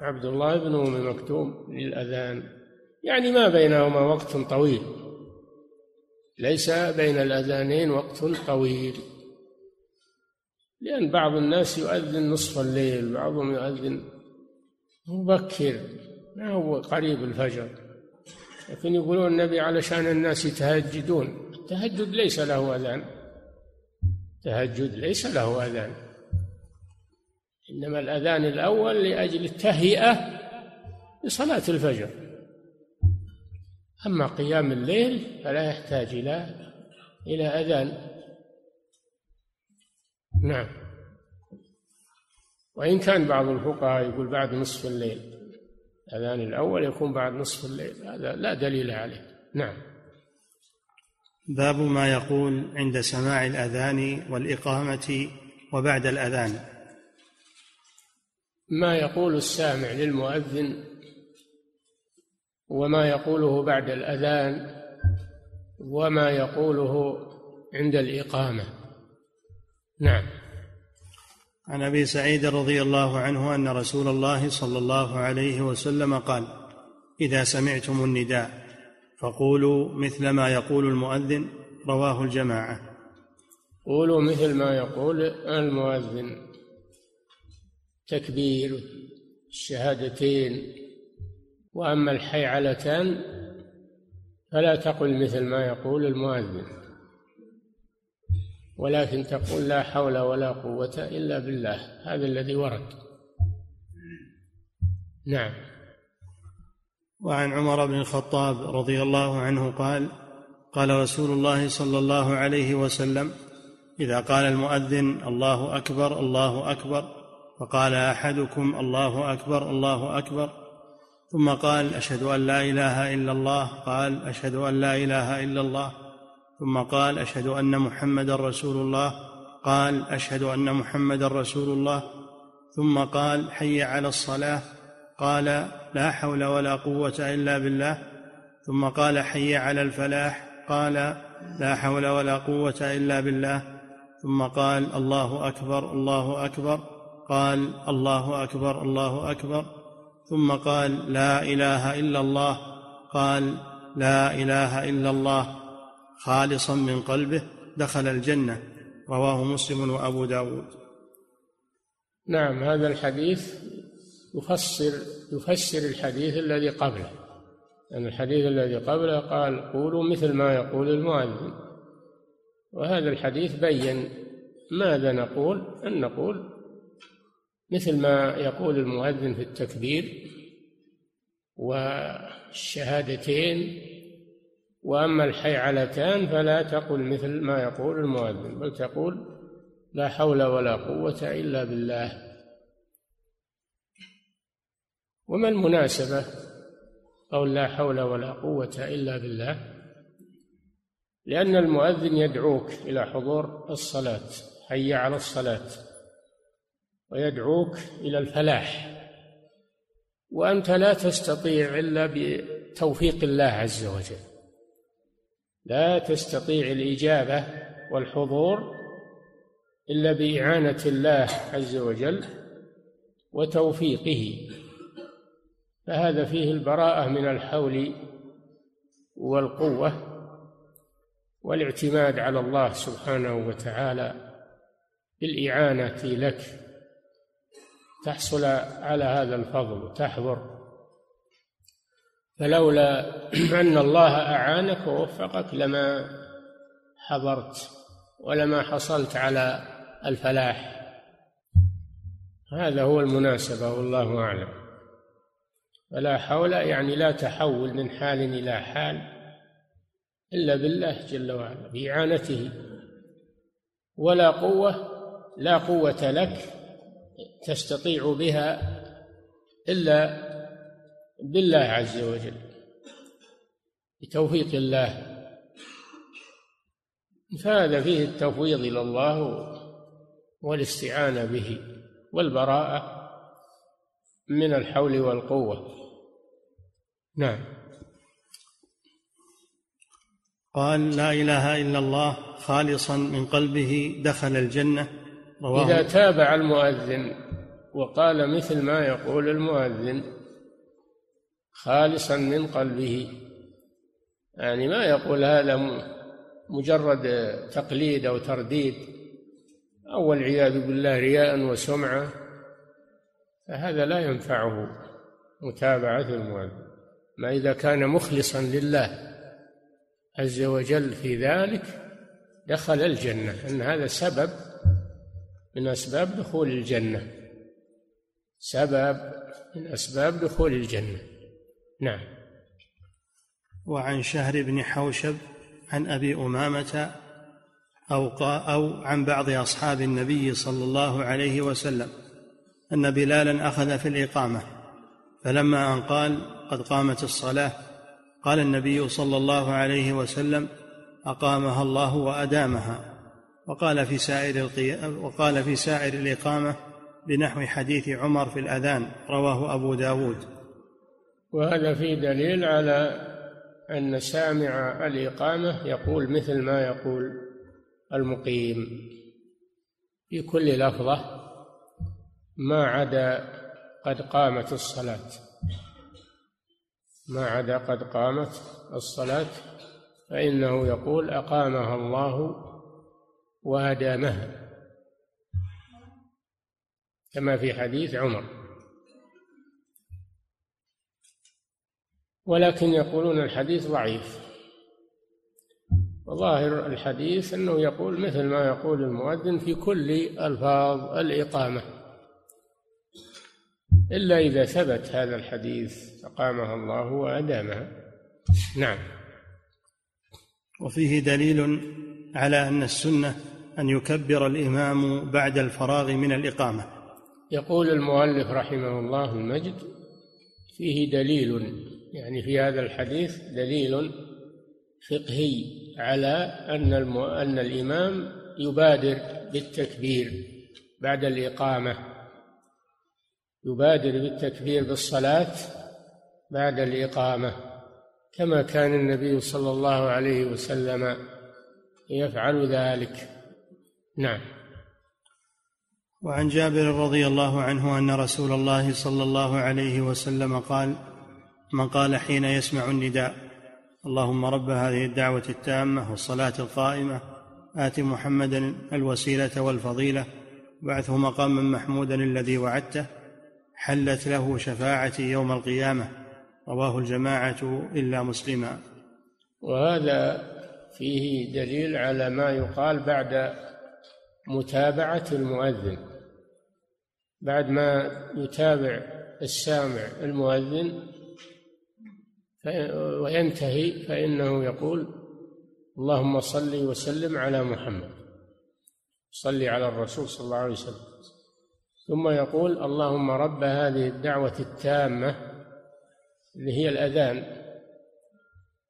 عبد الله بن أم مكتوم للأذان. يعني ما بينهما وقت طويل. ليس بين الأذانين وقت طويل. لأن بعض الناس يؤذن نصف الليل بعضهم يؤذن مبكر ما هو قريب الفجر. لكن يقولون النبي علشان الناس يتهجدون. التهجد ليس له أذان. التهجد ليس له أذان. إنما الأذان الأول لأجل التهيئة لصلاة الفجر. أما قيام الليل فلا يحتاج إلى إلى أذان. نعم. وإن كان بعض الفقهاء يقول بعد نصف الليل الأذان الأول يكون بعد نصف الليل هذا لا دليل عليه. نعم. باب ما يقول عند سماع الأذان والإقامة وبعد الأذان. ما يقول السامع للمؤذن وما يقوله بعد الأذان وما يقوله عند الإقامة. نعم. عن أبي سعيد رضي الله عنه أن رسول الله صلى الله عليه وسلم قال إذا سمعتم النداء فقولوا مثل ما يقول المؤذن. رواه الجماعة. قولوا مثل ما يقول المؤذن. تكبير الشهادتين وأما الحيعلتان فلا تقل مثل ما يقول المؤذن ولكن تقول لا حول ولا قوة إلا بالله هذا الذي ورد. نعم. وعن عمر بن الخطاب رضي الله عنه قال قال رسول الله صلى الله عليه وسلم إذا قال المؤذن الله أكبر الله أكبر فقال أحدكم الله أكبر الله أكبر. ثم قال أشهد أن لا إله إلا الله. قال أشهد أن لا إله إلا الله. ثم قال أشهد أن محمدا رسول الله. قال أشهد أن محمدا رسول الله. ثم قال حي على الصلاة. قال لا حول ولا قوة إلا بالله. ثم قال حي على الفلاح. قال لا حول ولا قوة إلا بالله. ثم قال الله أكبر الله أكبر. قال الله أكبر الله أكبر. ثم قال لا إله إلا الله. قال لا إله إلا الله. خالصا من قلبه دخل الجنة. رواه مسلم وأبو داود. نعم هذا الحديث يفسر يفسر الحديث الذي قبله. لأن الحديث الذي قبله قال قولوا مثل ما يقول المؤذن. وهذا الحديث بين ماذا نقول؟ أن نقول مثل ما يقول المؤذن في التكبير والشهادتين وأما الحيعلتان فلا تقل مثل ما يقول المؤذن بل تقول لا حول ولا قوة إلا بالله. وما المناسبة؟ قول لا حول ولا قوة إلا بالله لأن المؤذن يدعوك إلى حضور الصلاة حي على الصلاة. ويدعوك إلى الفلاح. وأنت لا تستطيع إلا بتوفيق الله عز وجل. لا تستطيع الإجابة والحضور إلا بإعانة الله عز وجل وتوفيقه. فهذا فيه البراءة من الحول والقوة والاعتماد على الله سبحانه وتعالى بالإعانة لك تحصل على هذا الفضل وتحضر فلولا أن الله أعانك ووفقك لما حضرت ولما حصلت على الفلاح. هذا هو المناسبة والله أعلم. فلا حول يعني لا تحول من حال إلى حال إلا بالله جل وعلا بإعانته. ولا قوة لا قوة لك تستطيع بها إلا بالله عز وجل بتوفيق الله. فهذا فيه التفويض إلى الله والاستعانة به والبراءة من الحول والقوة. نعم. قال لا إله إلا الله خالصا من قلبه دخل الجنة. رواه إذا تابع المؤذن وقال مثل ما يقول المؤذن خالصا من قلبه. يعني ما يقول هذا مجرد تقليد أو ترديد. أو والعياذ بالله رياء وسمعة. فهذا لا ينفعه متابعة المؤذن. ما إذا كان مخلصا لله عز وجل في ذلك دخل الجنة. أن هذا سبب من أسباب دخول الجنة. سبب من أسباب دخول الجنة نعم وعن شهر بن حوشب عن أبي أمامة أو, أو عن بعض أصحاب النبي صلى الله عليه وسلم أن بلالا أخذ في الإقامة فلما أن قال قد قامت الصلاة قال النبي صلى الله عليه وسلم أقامها الله وأدامها وقال في سائر. وقال في سائر الإقامة بنحو حديث عمر في الأذان رواه أبو داود. وهذا في دليل على أن سامع الإقامة يقول مثل ما يقول المقيم. في كل لفظة ما عدا قد قامت الصلاة. ما عدا قد قامت الصلاة فإنه يقول أقامها الله وأدامها. كما في حديث عمر. ولكن يقولون الحديث ضعيف. وظاهر الحديث أنه يقول مثل ما يقول المؤذن في كل ألفاظ الإقامة. إلا إذا ثبت هذا الحديث أقامها الله وأدامها. نعم. وفيه دليل على أن السنة أن يكبر الإمام بعد الفراغ من الإقامة. يقول المؤلف رحمه الله المجد فيه دليل يعني في هذا الحديث دليل فقهي على أن أن الإمام يبادر بالتكبير بعد الإقامة يبادر بالتكبير بالصلاة بعد الإقامة كما كان النبي صلى الله عليه وسلم يفعل ذلك. نعم. وعن جابر رضي الله عنه أن رسول الله صلى الله عليه وسلم قال من قال حين يسمع النداء اللهم رب هذه الدعوة التامة والصلاة القائمة آت محمدا الوسيلة والفضيلة وابعثه مقاما محمودا الذي وعدته حلت له شفاعتي يوم القيامة رواه الجماعة إلا مسلما. وهذا فيه دليل على ما يقال بعد متابعة المؤذن. بعد ما يتابع السامع المؤذن وينتهي فإنه يقول اللهم صل وسلم على محمد. صل على الرسول صلى الله عليه وسلم. ثم يقول اللهم رب هذه الدعوة التامة اللي هي الأذان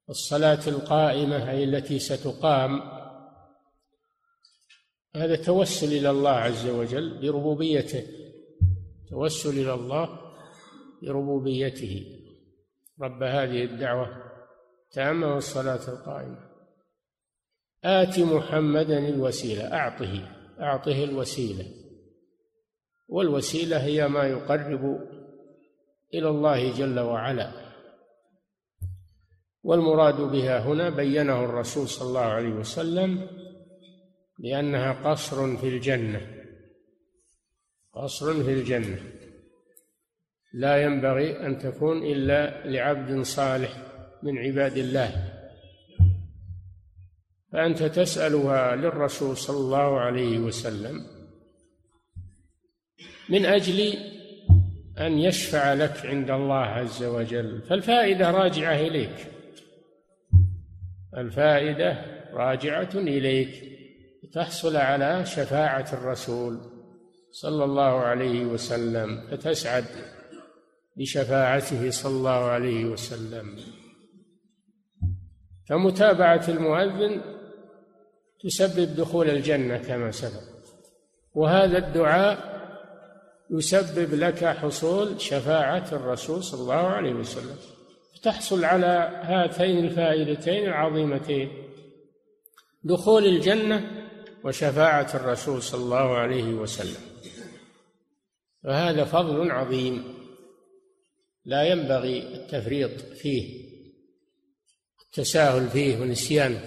الصلاة القائمة أي التي ستقام. هذا توسل إلى الله عز وجل بربوبيته. توسل إلى الله بربوبيته. رب هذه الدعوة تامة والصلاة القائمة. آت محمدا الوسيلة أعطه أعطه الوسيلة. والوسيلة هي ما يقرب إلى الله جل وعلا. والمراد بها هنا بينه الرسول صلى الله عليه وسلم لأنها قصر في الجنة. قصر في الجنة. لا ينبغي أن تكون إلا لعبد صالح من عباد الله. فأنت تسألها للرسول صلى الله عليه وسلم من أجل أن يشفع لك عند الله عز وجل. فالفائدة راجعة إليك. الفائدة راجعة إليك. تحصل على شفاعة الرسول. صلى الله عليه وسلم فتسعد بشفاعته صلى الله عليه وسلم. فمتابعة المؤذن تسبب دخول الجنة كما سبق. وهذا الدعاء يسبب لك حصول شفاعة الرسول صلى الله عليه وسلم. تحصل على هاتين الفائدتين العظيمتين دخول الجنة وشفاعة الرسول صلى الله عليه وسلم. وهذا فضل عظيم. لا ينبغي التفريط فيه التساهل فيه ونسيانه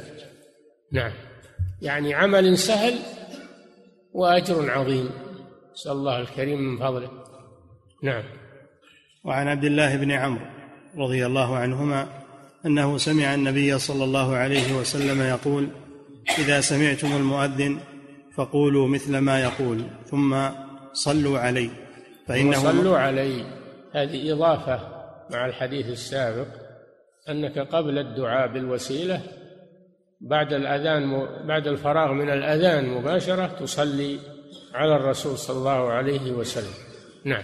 نعم. يعني عمل سهل وأجر عظيم. نسأل الله الكريم من فضله. نعم. وعن عبد الله بن عمرو رضي الله عنهما أنه سمع النبي صلى الله عليه وسلم يقول إذا سمعتم المؤذن فقولوا مثل ما يقول ثم صلوا علي فانه صلوا علي هذه إضافة مع الحديث السابق أنك قبل الدعاء بالوسيلة بعد الأذان بعد الفراغ من الأذان مباشرة تصلي على الرسول صلى الله عليه وسلم. نعم.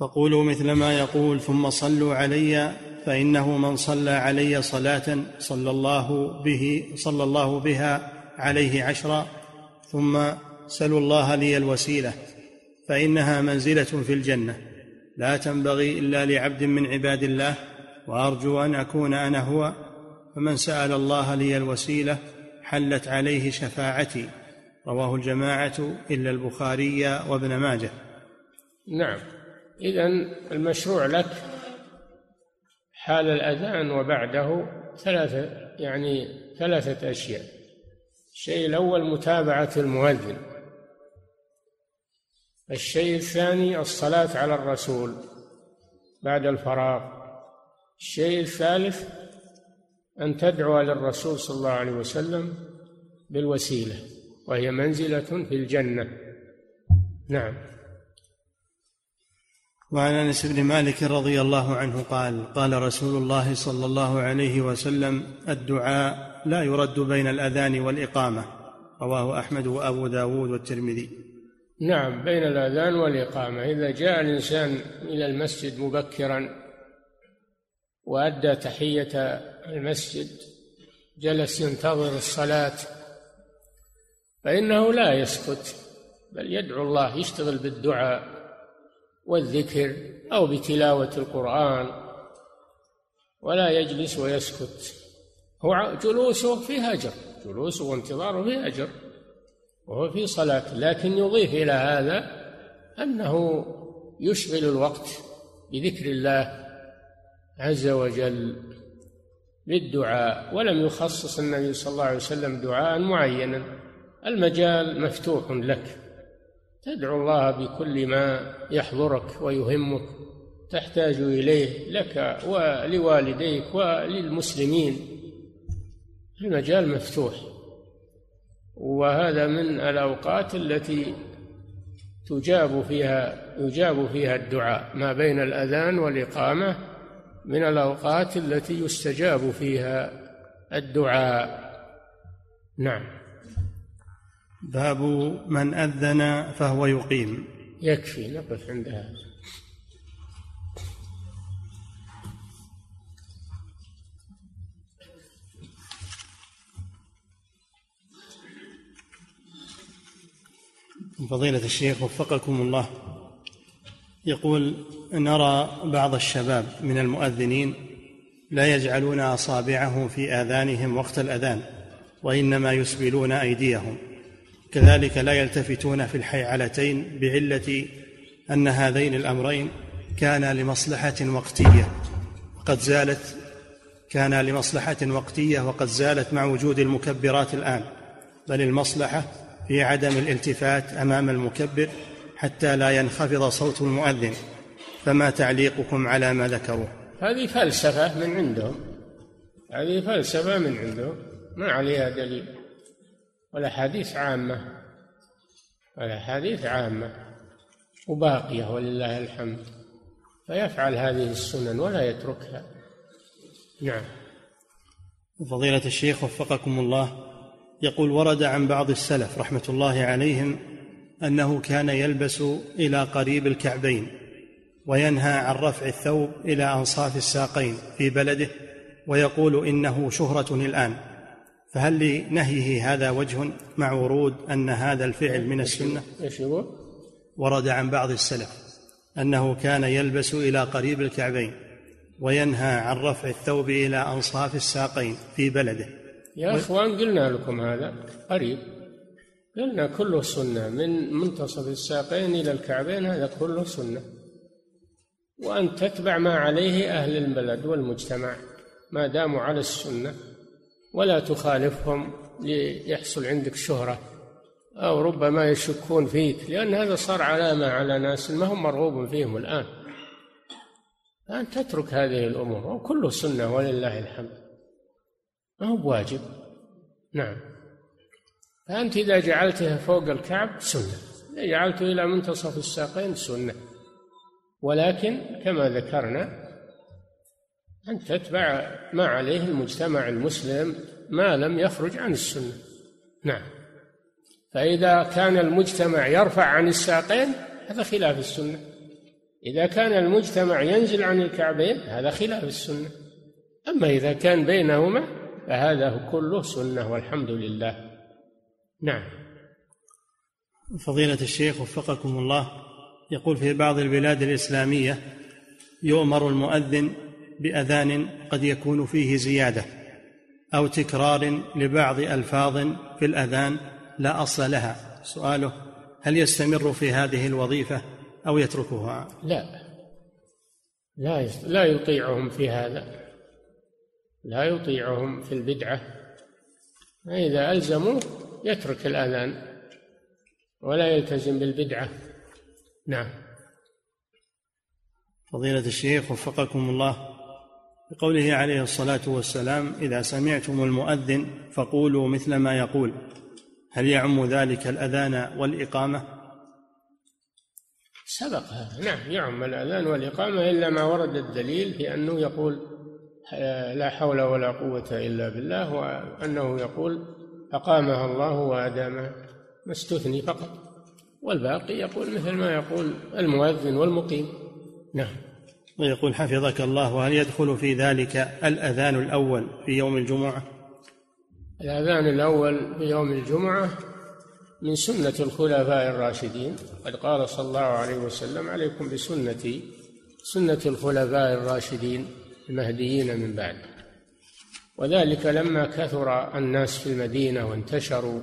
فقولوا مثل ما يقول ثم صلوا علي فإنه من صلى علي صلاة صلى الله به صلى الله بها عليه عشرا ثم سلوا الله لي الوسيلة. فإنها منزلة في الجنة. لا تنبغي إلا لعبد من عباد الله وأرجو أن أكون أنا هو فمن سأل الله لي الوسيلة حلت عليه شفاعتي. رواه الجماعة إلا البخاري وابن ماجه. نعم. اذا المشروع لك حال الأذان وبعده ثلاثة يعني ثلاثة أشياء. الشيء الأول متابعة المؤذن. الشيء الثاني الصلاة على الرسول بعد الفراغ. الشيء الثالث أن تدعو للرسول صلى الله عليه وسلم بالوسيلة وهي منزلة في الجنة. نعم. وعن أنس بن مالك رضي الله عنه قال قال رسول الله صلى الله عليه وسلم الدعاء لا يرد بين الأذان والإقامة. رواه أحمد وأبو داود والترمذي. نعم بين الأذان والإقامة. إذا جاء الإنسان إلى المسجد مبكرا وأدى تحية المسجد جلس ينتظر الصلاة فإنه لا يسكت بل يدعو الله يشتغل بالدعاء والذكر أو بتلاوة القرآن ولا يجلس ويسكت. هو جلوسه في هجر جلوسه وانتظاره في هجر وهو في صلاة لكن يضيف إلى هذا أنه يشغل الوقت بذكر الله عز وجل للدعاء ولم يخصص النبي صلى الله عليه وسلم دعاء معينا. المجال مفتوح لك. تدعو الله بكل ما يحضرك ويهمك تحتاج إليه لك ولوالديك وللمسلمين. المجال مفتوح. وهذا من الأوقات التي تجاب فيها يجاب فيها الدعاء ما بين الأذان والإقامة من الأوقات التي يستجاب فيها الدعاء. نعم. باب من أذن فهو يقيم. يكفي نقف عند هذا. فضيلة الشيخ وفقكم الله. يقول نرى بعض الشباب من المؤذنين لا يجعلون أصابعهم في آذانهم وقت الأذان وإنما يسبلون أيديهم. كذلك لا يلتفتون في الحيعلتين بعلة أن هذين الأمرين كانا لمصلحة وقتية. وقد زالت كان لمصلحة وقتية وقد زالت مع وجود المكبرات الآن. بل المصلحة في عدم الالتفات أمام المكبر حتى لا ينخفض صوت المؤذن فما تعليقكم على ما ذكروه؟ هذه فلسفة من عندهم هذه فلسفة من عندهم ما عليها دليل. ولا حديث عامة. ولا حديث عامة. وباقية ولله الحمد. فيفعل هذه السنن ولا يتركها. نعم. فضيلة الشيخ وفقكم الله يقول ورد عن بعض السلف رحمة الله عليهم أنه كان يلبس إلى قريب الكعبين وينهى عن رفع الثوب إلى أنصاف الساقين في بلده ويقول إنه شهرة الآن. فهل لنهيه هذا وجه مع ورود أن هذا الفعل من السنة؟ إيش يقول؟ ورد عن بعض السلف أنه كان يلبس إلى قريب الكعبين وينهى عن رفع الثوب إلى أنصاف الساقين في بلده. يا إخوان قلنا لكم هذا قريب. قلنا كله سنة من منتصف الساقين إلى الكعبين هذا كله سنة. وأن تتبع ما عليه أهل البلد والمجتمع ما داموا على السنة. ولا تخالفهم ليحصل عندك شهرة أو ربما يشكون فيك لأن هذا صار علامة على ناس ما هم مرغوب فيهم الآن. أن تترك هذه الأمور وكله سنة ولله الحمد. ما هو بواجب. نعم. فأنت إذا جعلتها فوق الكعب سنة. إذا جعلته إلى منتصف الساقين سنة. ولكن كما ذكرنا أن تتبع ما عليه المجتمع المسلم ما لم يخرج عن السنة. نعم. فإذا كان المجتمع يرفع عن الساقين هذا خلاف السنة. إذا كان المجتمع ينزل عن الكعبين هذا خلاف السنة. أما إذا كان بينهما فهذا كله سنة والحمد لله. نعم. فضيلة الشيخ وفقكم الله يقول في بعض البلاد الإسلامية يؤمر المؤذن بأذان قد يكون فيه زيادة أو تكرار لبعض ألفاظ في الأذان لا أصل لها. سؤاله هل يستمر في هذه الوظيفة أو يتركها؟ لا. لا لا يطيعهم في هذا. لا يطيعهم في البدعة فإذا ألزموه يترك الأذان ولا يلتزم بالبدعة. نعم. فضيلة الشيخ وفقكم الله بقوله عليه الصلاة والسلام إذا سمعتم المؤذن فقولوا مثل ما يقول هل يعم ذلك الأذان والإقامة؟ سبق هذا. نعم يعم الأذان والإقامة إلا ما ورد الدليل في أنه يقول لا حول ولا قوة إلا بالله وأنه يقول أقامها الله وأدامها ما استثني فقط. والباقي يقول مثل ما يقول المؤذن والمقيم. نعم. ويقول حفظك الله وهل يدخل في ذلك الأذان الأول في يوم الجمعة؟ الأذان الأول في يوم الجمعة من سنة الخلفاء الراشدين. قد قال صلى الله عليه وسلم عليكم بسنتي. سنة الخلفاء الراشدين. المهديين من بعد. وذلك لما كثر الناس في المدينة وانتشروا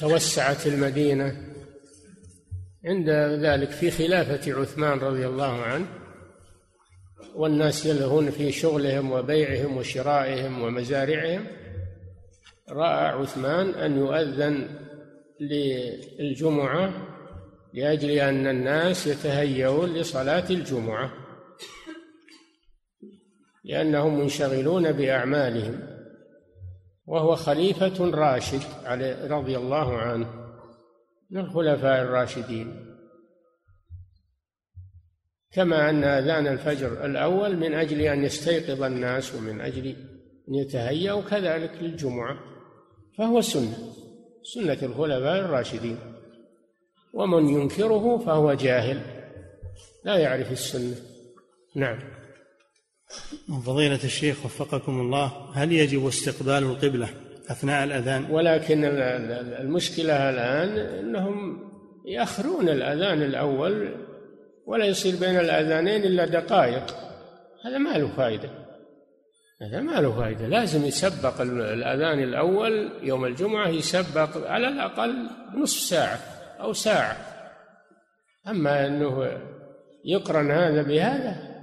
وتوسعت المدينة عند ذلك في خلافة عثمان رضي الله عنه والناس يلهون في شغلهم وبيعهم وشرائهم ومزارعهم رأى عثمان أن يؤذن للجمعة لأجل أن الناس يتهيئون لصلاة الجمعة لأنهم منشغلون بأعمالهم وهو خليفة راشد رضي الله عنه من الخلفاء الراشدين. كما أن أذان الفجر الأول من أجل أن يستيقظ الناس ومن أجل أن يتهيأوا كذلك للجمعة فهو سنة سنة الخلفاء الراشدين. ومن ينكره فهو جاهل. لا يعرف السنة. نعم. فضيلة الشيخ وفقكم الله هل يجب استقبال القبلة أثناء الأذان؟ ولكن المشكلة الآن أنهم يأخرون الأذان الأول ولا يصير بين الأذانين إلا دقائق. هذا ما له فائدة هذا ما له فائدة لازم يسبق الأذان الأول يوم الجمعة يسبق على الأقل نصف ساعة. أو ساعة. أما أنه يقرن هذا بهذا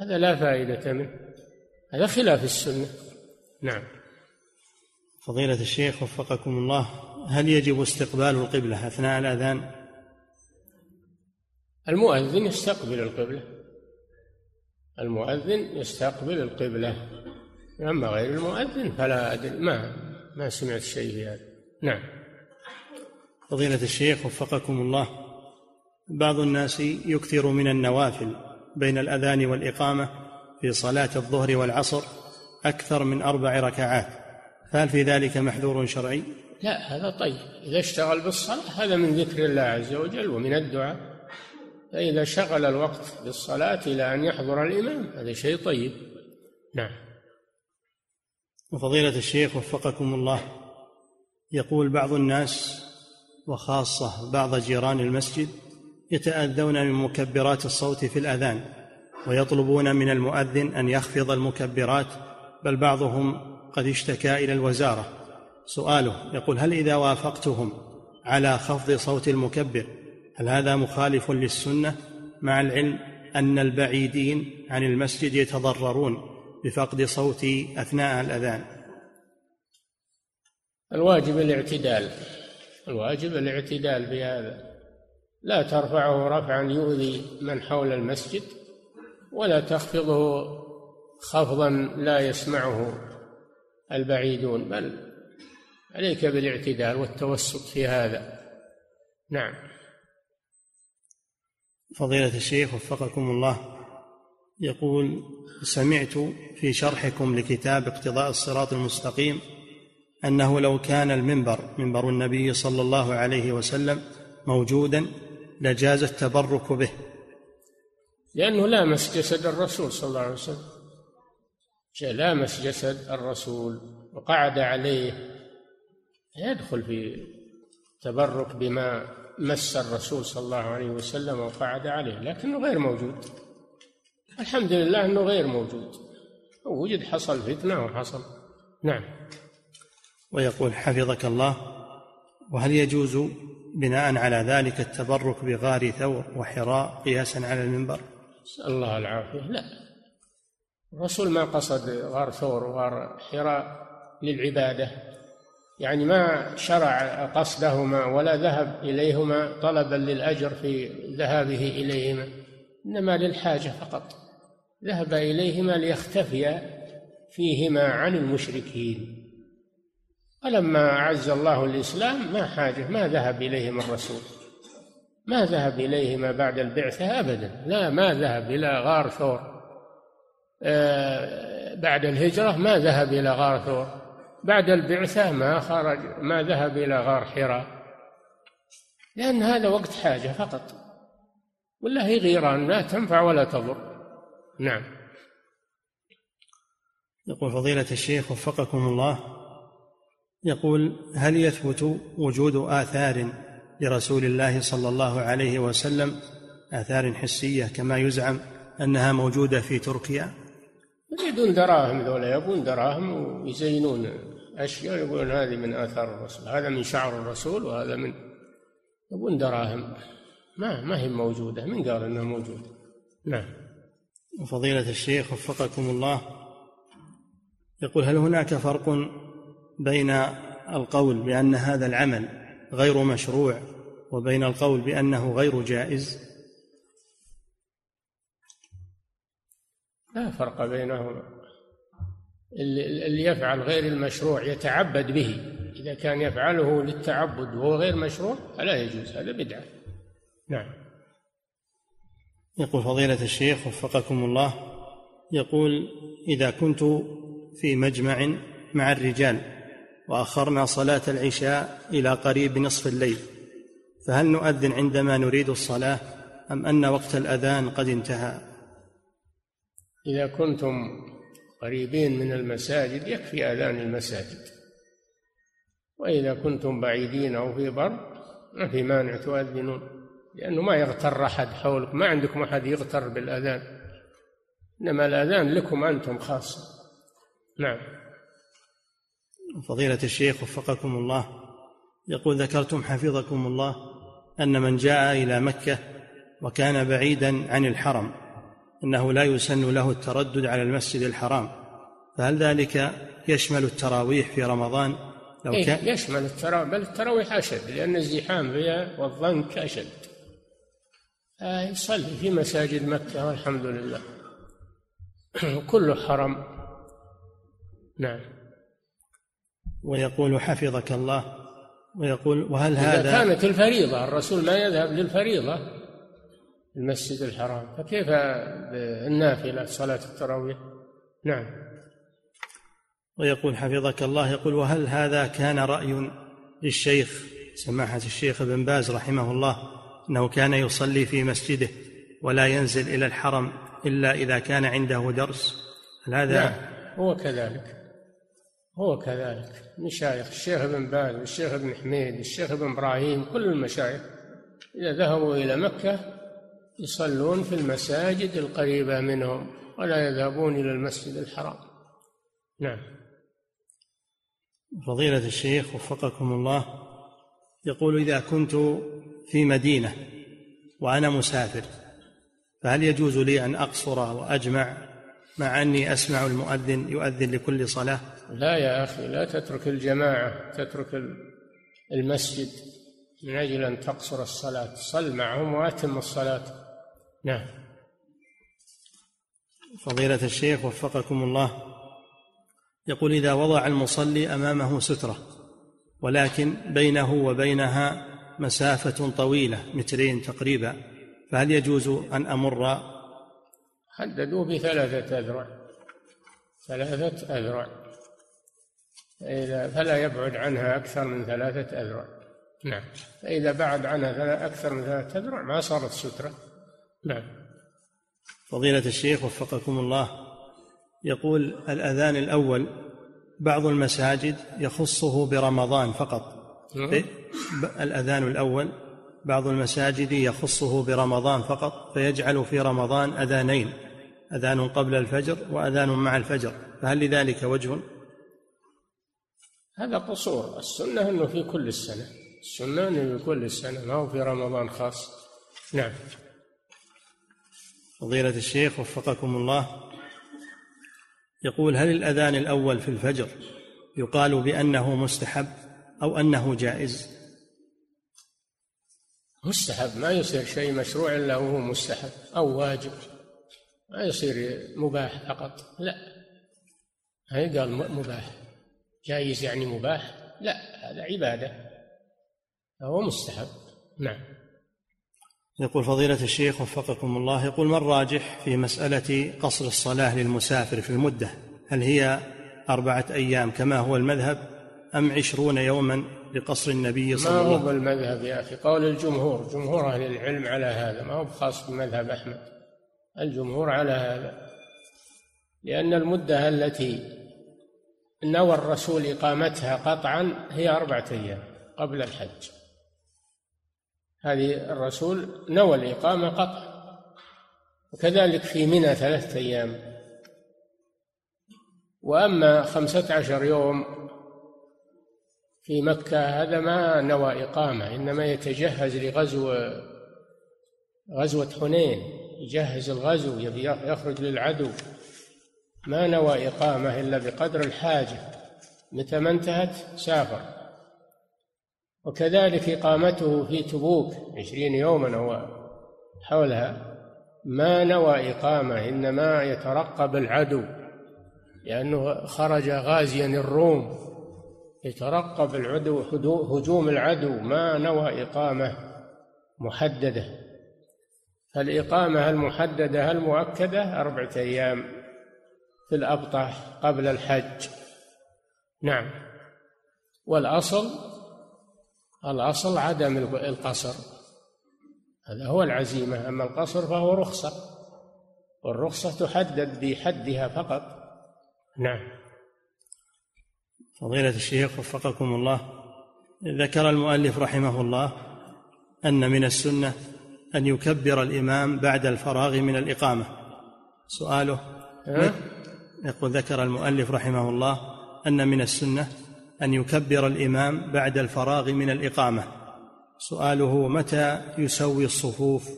هذا لا فائدة منه. هذا خلاف السنة. نعم. فضيلة الشيخ وفقكم الله هل يجب استقبال القبلة أثناء الأذان؟ المؤذن يستقبل القبلة. المؤذن يستقبل القبلة. أما غير المؤذن فلا أدري. ما ما سمعت شيء في هذا. نعم. فضيلة الشيخ وفقكم الله بعض الناس يكثر من النوافل بين الأذان والإقامة في صلاة الظهر والعصر أكثر من أربع ركعات فهل في ذلك محذور شرعي؟ لا هذا طيب. إذا اشتغل بالصلاة هذا من ذكر الله عز وجل ومن الدعاء. فإذا شغل الوقت بالصلاة إلى أن يحضر الإمام هذا شيء طيب. نعم. وفضيلة الشيخ وفقكم الله يقول بعض الناس وخاصة بعض جيران المسجد يتأذون من مكبرات الصوت في الأذان ويطلبون من المؤذن أن يخفض المكبرات بل بعضهم قد اشتكى إلى الوزارة. سؤاله يقول هل إذا وافقتهم على خفض صوت المكبر هل هذا مخالف للسنة؟ مع العلم أن البعيدين عن المسجد يتضررون بفقد صوتي أثناء الأذان. الواجب الاعتدال. الواجب الاعتدال في هذا لا ترفعه رفعا يؤذي من حول المسجد ولا تخفضه خفضا لا يسمعه البعيدون بل عليك بالاعتدال والتوسط في هذا. نعم. فضيلة الشيخ وفقكم الله يقول سمعت في شرحكم لكتاب اقتضاء الصراط المستقيم أنه لو كان المنبر منبر النبي صلى الله عليه وسلم موجودا لجاز التبرك به. لأنه لامس جسد الرسول صلى الله عليه وسلم. لامس جسد الرسول وقعد عليه. يدخل في تبرك بما مس الرسول صلى الله عليه وسلم وقعد عليه لكنه غير موجود. الحمد لله إنه غير موجود. وجد حصل فتنة وحصل. نعم. ويقول حفظك الله وهل يجوز بناء على ذلك التبرك بغار ثور وحراء قياسا على المنبر؟ نسأل الله العافية. لا. الرسول ما قصد غار ثور وغار حراء للعبادة. يعني ما شرع قصدهما ولا ذهب إليهما طلبا للأجر في ذهابه إليهما إنما للحاجة فقط. ذهب إليهما ليختفي فيهما عن المشركين. ولما أعز الله الإسلام ما حاجة ما ذهب إليهم الرسول. ما ذهب إليهما بعد البعثة أبدا. لا ما ذهب إلى غار ثور. آه بعد الهجرة ما ذهب إلى غار ثور. بعد البعثة ما خرج ما ذهب إلى غار حراء. لأن هذا وقت حاجة فقط. ولا هي غيران لا تنفع ولا تضر. نعم. يقول فضيلة الشيخ وفقكم الله. يقول هل يثبت وجود آثار لرسول الله صلى الله عليه وسلم آثار حسية كما يزعم أنها موجودة في تركيا؟ يريدون دراهم ذولا يبون دراهم ويزينون أشياء يقولون هذه من آثار الرسول هذا من شعر الرسول وهذا من يبون دراهم. ما ما هي موجودة من قال أنها موجودة؟ نعم. فضيلة الشيخ وفقكم الله يقول هل هناك فرق بين القول بأن هذا العمل غير مشروع وبين القول بأنه غير جائز؟ لا فرق بينهما. اللي يفعل غير المشروع يتعبد به. إذا كان يفعله للتعبد وهو غير مشروع فلا يجوز هذا بدعة. نعم. يقول فضيلة الشيخ وفقكم الله يقول إذا كنت في مجمع مع الرجال وأخرنا صلاة العشاء إلى قريب نصف الليل فهل نؤذن عندما نريد الصلاة أم أن وقت الأذان قد انتهى؟ إذا كنتم قريبين من المساجد يكفي أذان المساجد وإذا كنتم بعيدين أو في بر ما في مانع تؤذنون لأنه ما يغتر أحد حولك ما عندكم أحد يغتر بالأذان إنما الأذان لكم أنتم خاصة. نعم. فضيلة الشيخ وفقكم الله يقول ذكرتم حفظكم الله أن من جاء إلى مكة وكان بعيدا عن الحرم أنه لا يسن له التردد على المسجد الحرام فهل ذلك يشمل التراويح في رمضان؟ لو إيه كان يشمل التراويح بل التراويح أشد لأن الزحام فيها والضنك أشد. آه، يصلي في مساجد مكة والحمد لله. كله حرم. نعم. ويقول حفظك الله ويقول وهل هذا إذا كانت الفريضة الرسول ما يذهب للفريضة المسجد الحرام فكيف النافلة صلاة التراويح؟ نعم. ويقول حفظك الله يقول وهل هذا كان رأي للشيخ سماحة الشيخ ابن باز رحمه الله إنه كان يصلي في مسجده ولا ينزل إلى الحرم إلا إذا كان عنده درس؟ هل هذا نعم هو كذلك. هو كذلك. مشايخ الشيخ ابن باز والشيخ ابن حميد الشيخ ابن إبراهيم كل المشايخ إذا ذهبوا إلى مكة يصلون في المساجد القريبة منهم ولا يذهبون إلى المسجد الحرام. نعم. فضيلة الشيخ وفقكم الله يقول إذا كنت في مدينة وأنا مسافر فهل يجوز لي أن أقصر وأجمع مع أني أسمع المؤذن يؤذن لكل صلاة؟ لا يا أخي لا تترك الجماعة تترك المسجد من أجل أن تقصر الصلاة. صل معهم وأتم الصلاة. نعم. فضيلة الشيخ وفقكم الله. يقول إذا وضع المصلي أمامه سترة ولكن بينه وبينها مسافة طويلة مترين تقريبا فهل يجوز أن أمر؟ حددوا بثلاثة أذرع. ثلاثة أذرع. فلا يبعد عنها أكثر من ثلاثة أذرع. نعم. فإذا بعد عنها أكثر من ثلاثة أذرع ما صارت سترة. نعم. فضيلة الشيخ وفقكم الله يقول الأذان الأول بعض المساجد يخصه برمضان فقط. نعم. الأذان الأول بعض المساجد يخصه برمضان فقط فيجعل في رمضان أذانين أذان قبل الفجر وأذان مع الفجر. فهل لذلك وجه؟ هذا قصور. السنة أنه في كل السنة. السنة أنه في كل السنة ما هو في رمضان خاص. نعم. فضيلة الشيخ وفقكم الله يقول هل الأذان الأول في الفجر يقال بأنه مستحب أو أنه جائز؟ مستحب. ما يصير شيء مشروع إلا وهو مستحب أو واجب. ما يصير مباح فقط. لا. هي قال مباح. جائز يعني مباح؟ لا هذا عبادة. فهو مستحب. نعم. يقول فضيلة الشيخ وفقكم الله يقول ما الراجح في مسألة قصر الصلاة للمسافر في المدة؟ هل هي أربعة أيام كما هو المذهب أم عشرون يوما لقصر النبي صلى الله عليه وسلم؟ ما هو بالمذهب يا أخي؟ قول الجمهور. جمهور أهل العلم على هذا. ما هو خاص بمذهب أحمد. الجمهور على هذا. لأن المدة التي نوى الرسول إقامتها قطعا هي أربعة أيام قبل الحج. هذه الرسول نوى الإقامة قطعا وكذلك في منى ثلاثة أيام. وأما خمسة عشر يوم في مكة هذا ما نوى إقامة إنما يتجهز لغزو غزوة حنين يجهز الغزو يخرج للعدو. ما نوى إقامة إلا بقدر الحاجة متى ما انتهت سافر. وكذلك إقامته في تبوك عشرين يوما هو حولها ما نوى إقامة إنما يترقب العدو لأنه خرج غازيا الروم. يترقب العدو هجوم العدو ما نوى إقامة محددة. فالإقامة المحددة المؤكدة أربعة أيام. في الأبطح قبل الحج. نعم. والأصل الأصل عدم القصر. هذا هو العزيمة. أما القصر فهو رخصة. والرخصة تحدد بحدها فقط. نعم. فضيلة الشيخ وفقكم الله ذكر المؤلف رحمه الله أن من السنة أن يكبر الإمام بعد الفراغ من الإقامة. سؤاله يقول ذكر المؤلف رحمه الله أن من السنة أن يكبر الإمام بعد الفراغ من الإقامة. سؤاله متى يسوي الصفوف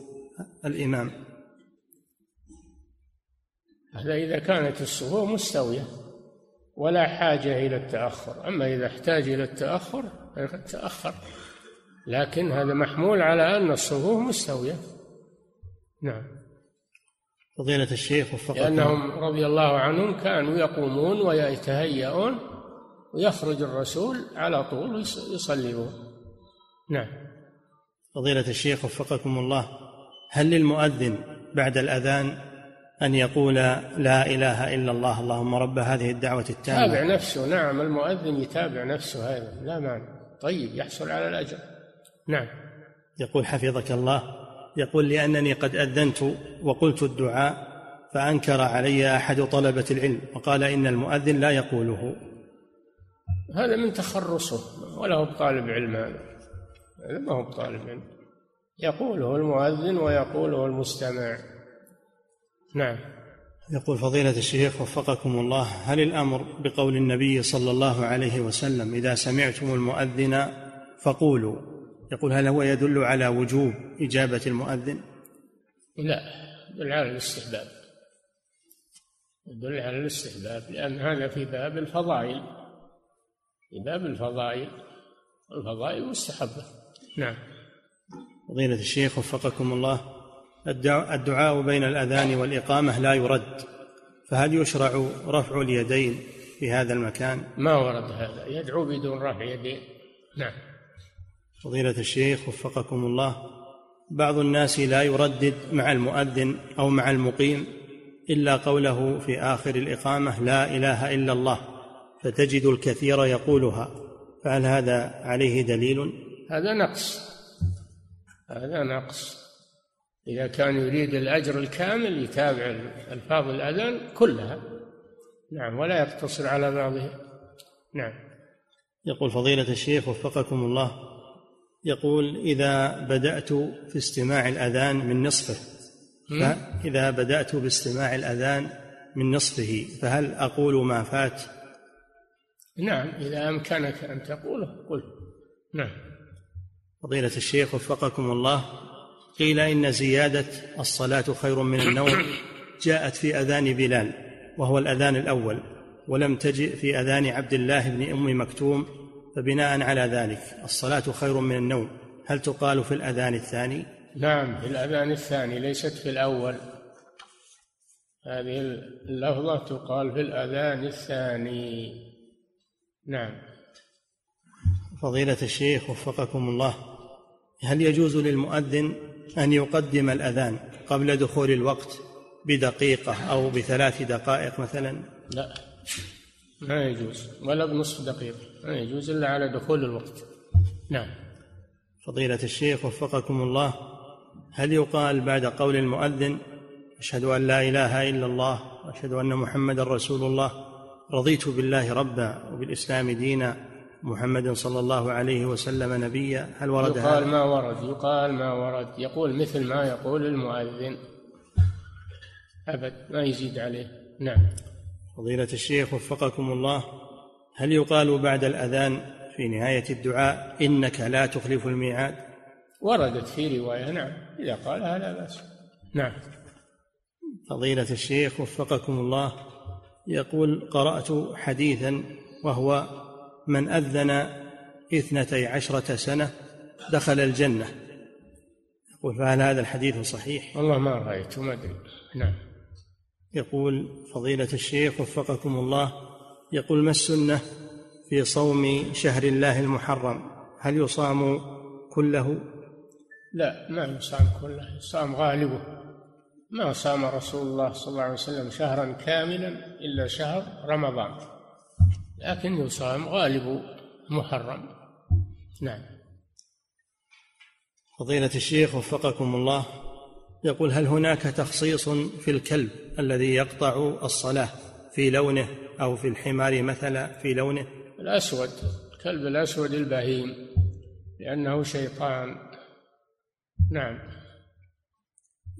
الإمام؟ هذا إذا كانت الصفوف مستوية ولا حاجة إلى التأخر. أما إذا احتاج إلى التأخر تأخر لكن هذا محمول على أن الصفوف مستوية. نعم. فضيلة الشيخ وفقكم. لأنهم رضي الله عنهم كانوا يقومون ويتهيئون ويخرج الرسول على طول يصلون نعم. فضيلة الشيخ وفقكم الله هل للمؤذن بعد الأذان أن يقول لا إله إلا الله اللهم رب هذه الدعوة التامة؟ يتابع نفسه. نعم المؤذن يتابع نفسه هذا. لا مانع. طيب يحصل على الأجر. نعم. يقول حفظك الله يقول لأنني قد أذنت وقلت الدعاء فأنكر علي أحد طلبة العلم وقال إن المؤذن لا يقوله. هذا من تخرصه ولا هو بطالب علم هذا. هذا ما هو بطالب علم. يقوله المؤذن ويقوله المستمع. نعم. يقول فضيلة الشيخ وفقكم الله هل الأمر بقول النبي صلى الله عليه وسلم إذا سمعتم المؤذن فقولوا؟ يقول هل هو يدل على وجوب إجابة المؤذن؟ لا يدل على الاستحباب. يدل على الاستحباب لأن هذا في باب الفضائل. في باب الفضائل الفضائل مستحبة. نعم. فضيلة الشيخ وفقكم الله الدعاء بين الأذان والإقامة لا يرد. فهل يشرع رفع اليدين في هذا المكان؟ ما ورد هذا. يدعو بدون رفع يدين. نعم. فضيلة الشيخ وفقكم الله بعض الناس لا يردد مع المؤذن أو مع المقيم إلا قوله في آخر الإقامة لا إله إلا الله فتجد الكثير يقولها فهل هذا عليه دليل؟ هذا نقص هذا نقص. إذا كان يريد الأجر الكامل يتابع ألفاظ الأذان كلها. نعم ولا يقتصر على بعضها نعم. يقول فضيلة الشيخ وفقكم الله يقول إذا بدأت في استماع الأذان من نصفه فإذا بدأت باستماع الأذان من نصفه فهل أقول ما فات؟ نعم إذا أمكنك أن تقوله قل. نعم. فضيلة الشيخ وفقكم الله قيل إن زيادة الصلاة خير من النوم جاءت في أذان بلال وهو الأذان الأول ولم تجئ في أذان عبد الله بن أم مكتوم فبناء على ذلك الصلاة خير من النوم. هل تقال في الأذان الثاني؟ نعم. في الأذان الثاني ليست في الأول. هذه اللفظة تقال في الأذان الثاني. نعم. فضيلة الشيخ وفقكم الله هل يجوز للمؤذن أن يقدم الأذان قبل دخول الوقت بدقيقة أو بثلاث دقائق مثلا؟ لا. ما يجوز. ولا بنصف دقيقة. ما يجوز إلا على دخول الوقت. نعم. فضيلة الشيخ وفقكم الله هل يقال بعد قول المؤذن أشهد أن لا إله إلا الله وأشهد أن محمدا رسول الله رضيت بالله ربا وبالإسلام دينا محمد صلى الله عليه وسلم نبيا هل ورد يقال هذا؟ ما ورد يقال ما ورد. يقول مثل ما يقول المؤذن. أبد ما يزيد عليه. نعم. فضيلة الشيخ وفقكم الله هل يقال بعد الأذان في نهاية الدعاء إنك لا تخلف الميعاد؟ وردت في رواية نعم إذا قالها لا بأس. نعم. فضيلة الشيخ وفقكم الله يقول قرأت حديثا وهو من أذن اثنتي عشرة سنة دخل الجنة. يقول فهل هذا الحديث صحيح؟ والله ما رأيته ما أدري. نعم. يقول فضيلة الشيخ وفقكم الله يقول ما السنة في صوم شهر الله المحرم؟ هل يصام كله؟ لا ما يصام كله يصام غالبه. ما صام رسول الله صلى الله عليه وسلم شهرا كاملا إلا شهر رمضان. لكن يصام غالب محرم. نعم. فضيلة الشيخ وفقكم الله يقول هل هناك تخصيص في الكلب؟ الذي يقطع الصلاة في لونه أو في الحمار مثلا في لونه؟ الأسود الكلب الأسود البهيم لأنه شيطان. نعم.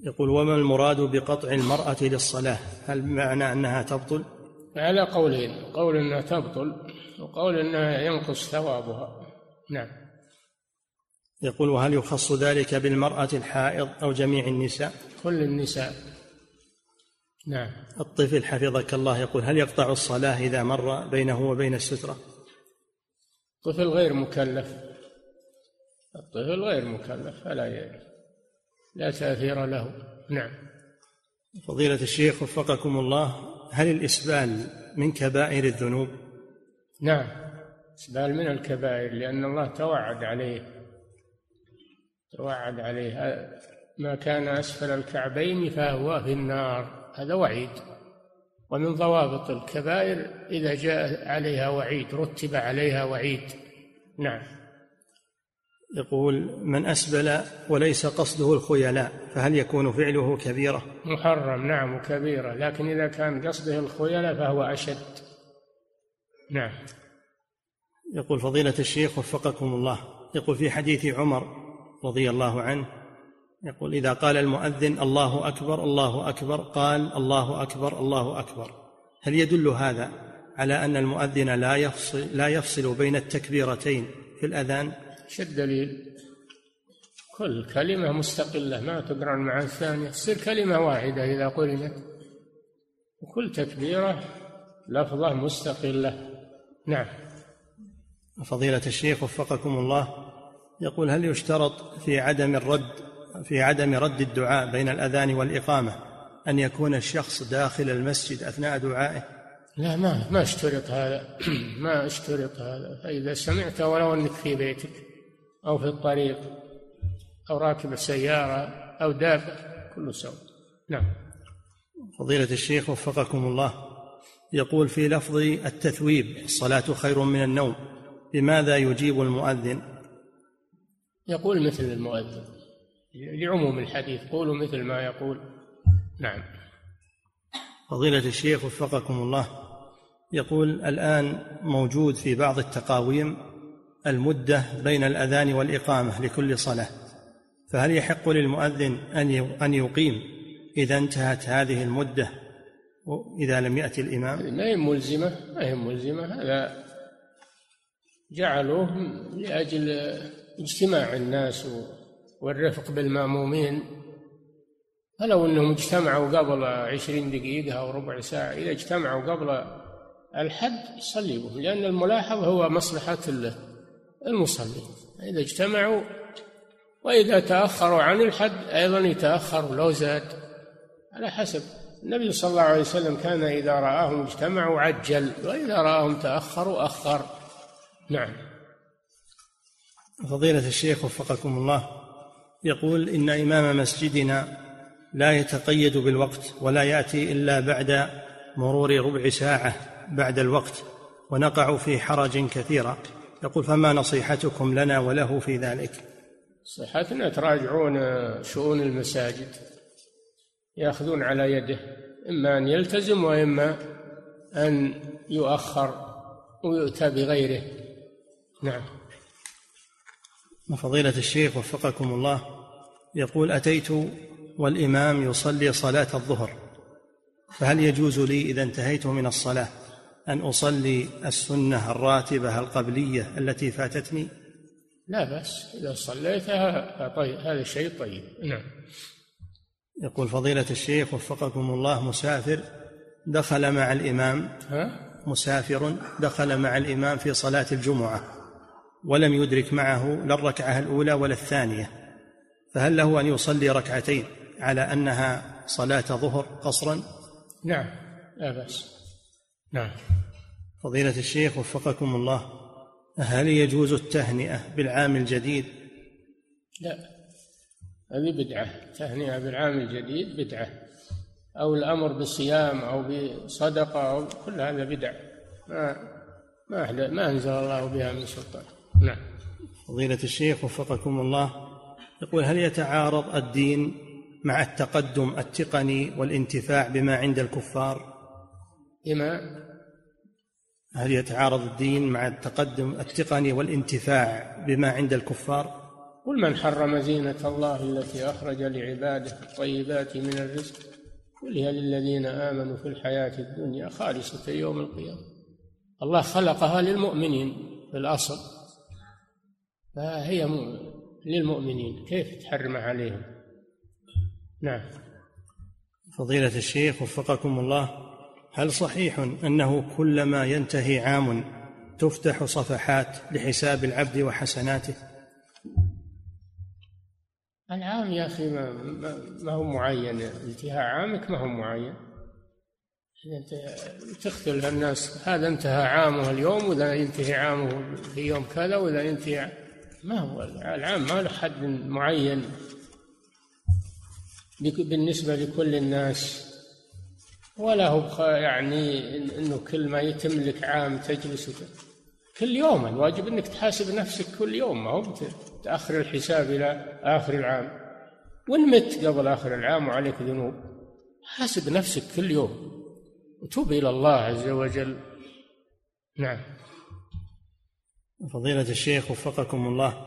يقول وما المراد بقطع المرأة للصلاة؟ هل بمعنى أنها تبطل؟ على قولين قول أنها تبطل وقول أنها ينقص ثوابها. نعم. يقول وهل يخص ذلك بالمرأة الحائض أو جميع النساء؟ كل النساء. نعم. الطفل حفظك الله يقول هل يقطع الصلاة إذا مر بينه وبين السترة؟ الطفل غير مكلف. الطفل غير مكلف فلا لا تأثير له. نعم. فضيلة الشيخ وفقكم الله هل الإسبال من كبائر الذنوب؟ نعم. إسبال من الكبائر لأن الله توعد عليه. توعد عليه. ما كان أسفل الكعبين فهو في النار. هذا وعيد. ومن ضوابط الكبائر إذا جاء عليها وعيد رتب عليها وعيد. نعم. يقول من أسبل وليس قصده الخيلاء فهل يكون فعله كبيرة؟ محرم. نعم كبيرة. لكن إذا كان قصده الخيلاء فهو أشد. نعم. يقول فضيلة الشيخ وفقكم الله. يقول في حديث عمر رضي الله عنه يقول إذا قال المؤذن الله أكبر الله أكبر قال الله أكبر الله أكبر. هل يدل هذا على أن المؤذن لا يفصل لا يفصل بين التكبيرتين في الأذان؟ إيش الدليل؟ كل كلمة مستقلة ما تقرن مع الثانية تصير كلمة واحدة إذا قرنت. وكل تكبيرة لفظة مستقلة. نعم. فضيلة الشيخ وفقكم الله يقول هل يشترط في عدم الرد في عدم رد الدعاء بين الأذان والإقامة أن يكون الشخص داخل المسجد أثناء دعائه؟ لا ما ما اشترط هذا. ما اشترط هذا. فإذا سمعت ولو أنك في بيتك أو في الطريق أو راكب السيارة أو دابة كله سواء نعم. فضيلة الشيخ وفقكم الله يقول في لفظ التثويب الصلاة خير من النوم بماذا يجيب المؤذن؟ يقول مثل المؤذن. لعموم الحديث قولوا مثل ما يقول. نعم. فضيلة الشيخ وفقكم الله يقول الآن موجود في بعض التقاويم المدة بين الأذان والإقامة لكل صلاة فهل يحق للمؤذن أن أن يقيم إذا انتهت هذه المدة إذا لم يأتي الإمام؟ ما هي ملزمة؟ ما هي ملزمة؟ هذا جعلوه لأجل اجتماع الناس والرفق بالمأمومين. فلو أنهم اجتمعوا قبل عشرين دقيقة أو ربع ساعة إذا اجتمعوا قبل الحد يصلي بهم لأن الملاحظ هو مصلحة المصلي إذا اجتمعوا وإذا تأخروا عن الحد أيضا يتأخر لو زاد. على حسب. النبي صلى الله عليه وسلم كان إذا رآهم اجتمعوا عجل وإذا رآهم تأخروا أخر. نعم. فضيلة الشيخ وفقكم الله. يقول إن إمام مسجدنا لا يتقيد بالوقت ولا يأتي إلا بعد مرور ربع ساعة بعد الوقت ونقع في حرج كثيرا يقول فما نصيحتكم لنا وله في ذلك؟ صحتنا تراجعون شؤون المساجد يأخذون على يده إما أن يلتزم وإما أن يؤخر ويؤتى بغيره. نعم. فضيلة الشيخ وفقكم الله. يقول أتيت والإمام يصلي صلاة الظهر فهل يجوز لي إذا انتهيت من الصلاة أن أصلي السنة الراتبة القبلية التي فاتتني؟ لا بأس إذا صليتها طيب هذا شيء طيب. نعم. يقول فضيلة الشيخ وفقكم الله مسافر دخل مع الإمام ها؟ مسافر دخل مع الإمام في صلاة الجمعة ولم يدرك معه لا الركعة الأولى ولا الثانية. فهل له أن يصلي ركعتين على أنها صلاة ظهر قصرا؟ نعم لا بأس. نعم. فضيلة الشيخ وفقكم الله هل يجوز التهنئة بالعام الجديد؟ لا هذه بدعة. تهنئة بالعام الجديد بدعة. أو الأمر بالصيام أو بصدقة أو كل هذا بدع. ما ما ما أنزل الله بها من سلطان. نعم. فضيلة الشيخ وفقكم الله يقول هل يتعارض الدين مع التقدم التقني والانتفاع بما عند الكفار؟ بما هل يتعارض الدين مع التقدم التقني والانتفاع بما عند الكفار؟ قل من حرم زينة الله التي أخرج لعباده الطيبات من الرزق كلها للذين آمنوا في الحياة الدنيا خالصة يوم القيامة؟ الله خلقها للمؤمنين في الأصل فهي للمؤمنين. كيف تحرم عليهم؟ نعم. فضيلة الشيخ وفقكم الله هل صحيح أنه كلما ينتهي عام تفتح صفحات لحساب العبد وحسناته؟ العام يا أخي ما, ما هو معين. انتهاء عامك ما هو معين. تختلف الناس هذا انتهى عامه اليوم وإذا ينتهي عامه في يوم كذا وإذا ينتهي ما هو؟ العام ما له حد معين. بالنسبة لكل الناس ولا هو يعني إنه كل ما يتم لك عام تجلس كل يوم. الواجب إنك تحاسب نفسك كل يوم. ما هو تأخر الحساب إلى آخر العام. وان مت قبل آخر العام وعليك ذنوب. حاسب نفسك كل يوم. وتوب إلى الله عز وجل. نعم. فضيلة الشيخ وفقكم الله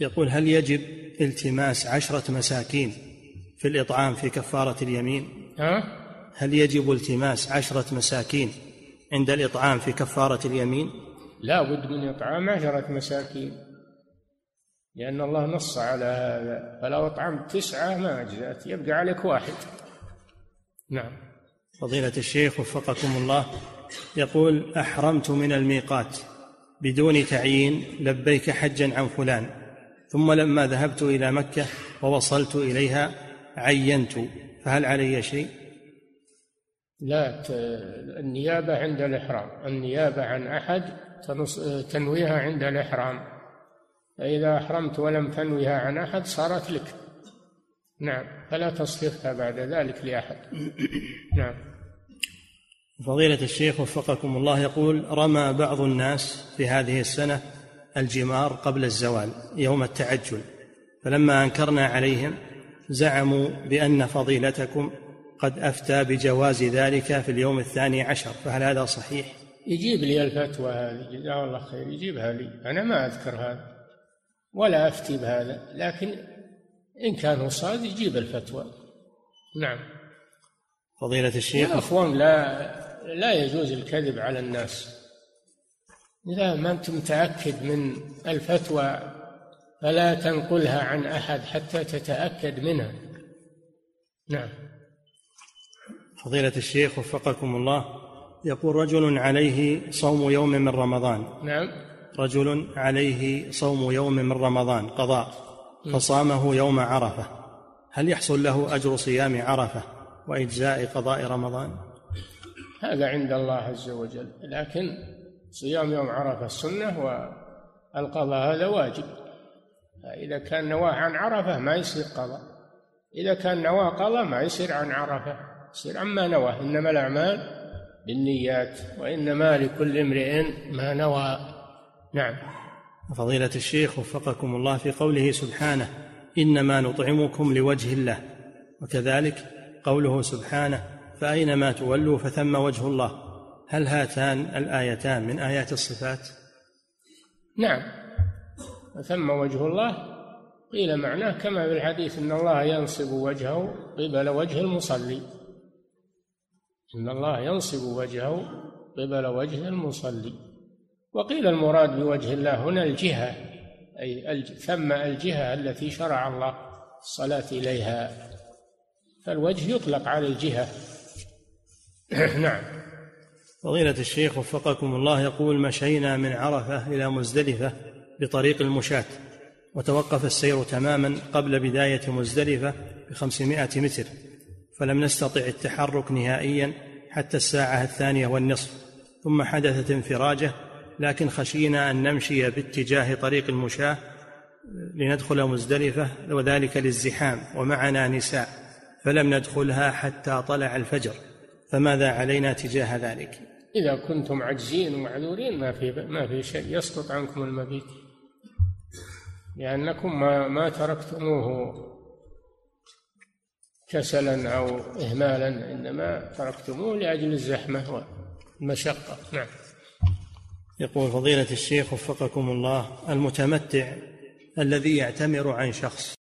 يقول هل يجب التماس عشرة مساكين في الإطعام في كفارة اليمين؟ ها؟ هل يجب التماس عشرة مساكين عند الإطعام في كفارة اليمين؟ لا بد من إطعام عشرة مساكين لأن الله نص على هذا فلو أطعمت تسعة ما أجزأت يبقى عليك واحد. نعم. فضيلة الشيخ وفقكم الله يقول أحرمت من الميقات. بدون تعيين لبيك حجا عن فلان. ثم لما ذهبت إلى مكة ووصلت إليها عينت. فهل علي شيء؟ لا النيابة عند الإحرام. النيابة عن أحد تنويها عند الإحرام. فإذا أحرمت ولم تنويها عن أحد صارت لك. نعم فلا تصرفها بعد ذلك لأحد. نعم. فضيلة الشيخ وفقكم الله يقول رمى بعض الناس في هذه السنة الجمار قبل الزوال يوم التعجل فلما أنكرنا عليهم زعموا بأن فضيلتكم قد أفتى بجواز ذلك في اليوم الثاني عشر فهل هذا صحيح؟ يجيب لي الفتوى هذه جزاه الله خير يجيبها لي أنا ما أذكر هذا ولا أفتي بهذا لكن إن كان صاد يجيب الفتوى. نعم. فضيلة الشيخ. عفوا لا لا يجوز الكذب على الناس. إذا ما أنت متأكد من الفتوى فلا تنقلها عن أحد حتى تتأكد منها. نعم. فضيلة الشيخ وفقكم الله يقول رجل عليه صوم يوم من رمضان. نعم. رجل عليه صوم يوم من رمضان قضاء فصامه يوم عرفة. هل يحصل له أجر صيام عرفة وإجزاء قضاء رمضان؟ هذا عند الله عز وجل. لكن صيام يوم عرفة السنة والقضاء هذا واجب. إذا كان نواه عن عرفة ما يصير قضاء. إذا كان نواه قضاء ما يصير عن عرفة. يصير عما نواه إنما الأعمال بالنيات وإنما لكل امرئ ما نوى. نعم. فضيلة الشيخ وفقكم الله في قوله سبحانه إنما نطعمكم لوجه الله. وكذلك قوله سبحانه فأينما تولوا فثم وجه الله. هل هاتان الآيتان من آيات الصفات؟ نعم. ثم وجه الله قيل معناه كما في الحديث إن الله ينصب وجهه قبل وجه المصلي. إن الله ينصب وجهه قبل وجه المصلي. وقيل المراد بوجه الله هنا الجهة أي ثم الجهة التي شرع الله الصلاة إليها. فالوجه يطلق على الجهة. نعم. فضيلة الشيخ وفقكم الله يقول مشينا من عرفة إلى مزدلفة بطريق المشاة وتوقف السير تماما قبل بداية مزدلفة بخمسمائة متر فلم نستطع التحرك نهائيا حتى الساعة الثانية والنصف ثم حدثت انفراجة لكن خشينا أن نمشي باتجاه طريق المشاة لندخل مزدلفة وذلك للزحام ومعنا نساء فلم ندخلها حتى طلع الفجر. فماذا علينا تجاه ذلك؟ إذا كنتم عاجزين ومعذورين ما في ما في شيء يسقط عنكم المبيت. لأنكم ما ما تركتموه كسلا أو إهمالا إنما تركتموه لأجل الزحمة والمشقة. نعم. يقول فضيلة الشيخ وفقكم الله المتمتع الذي يعتمر عن شخص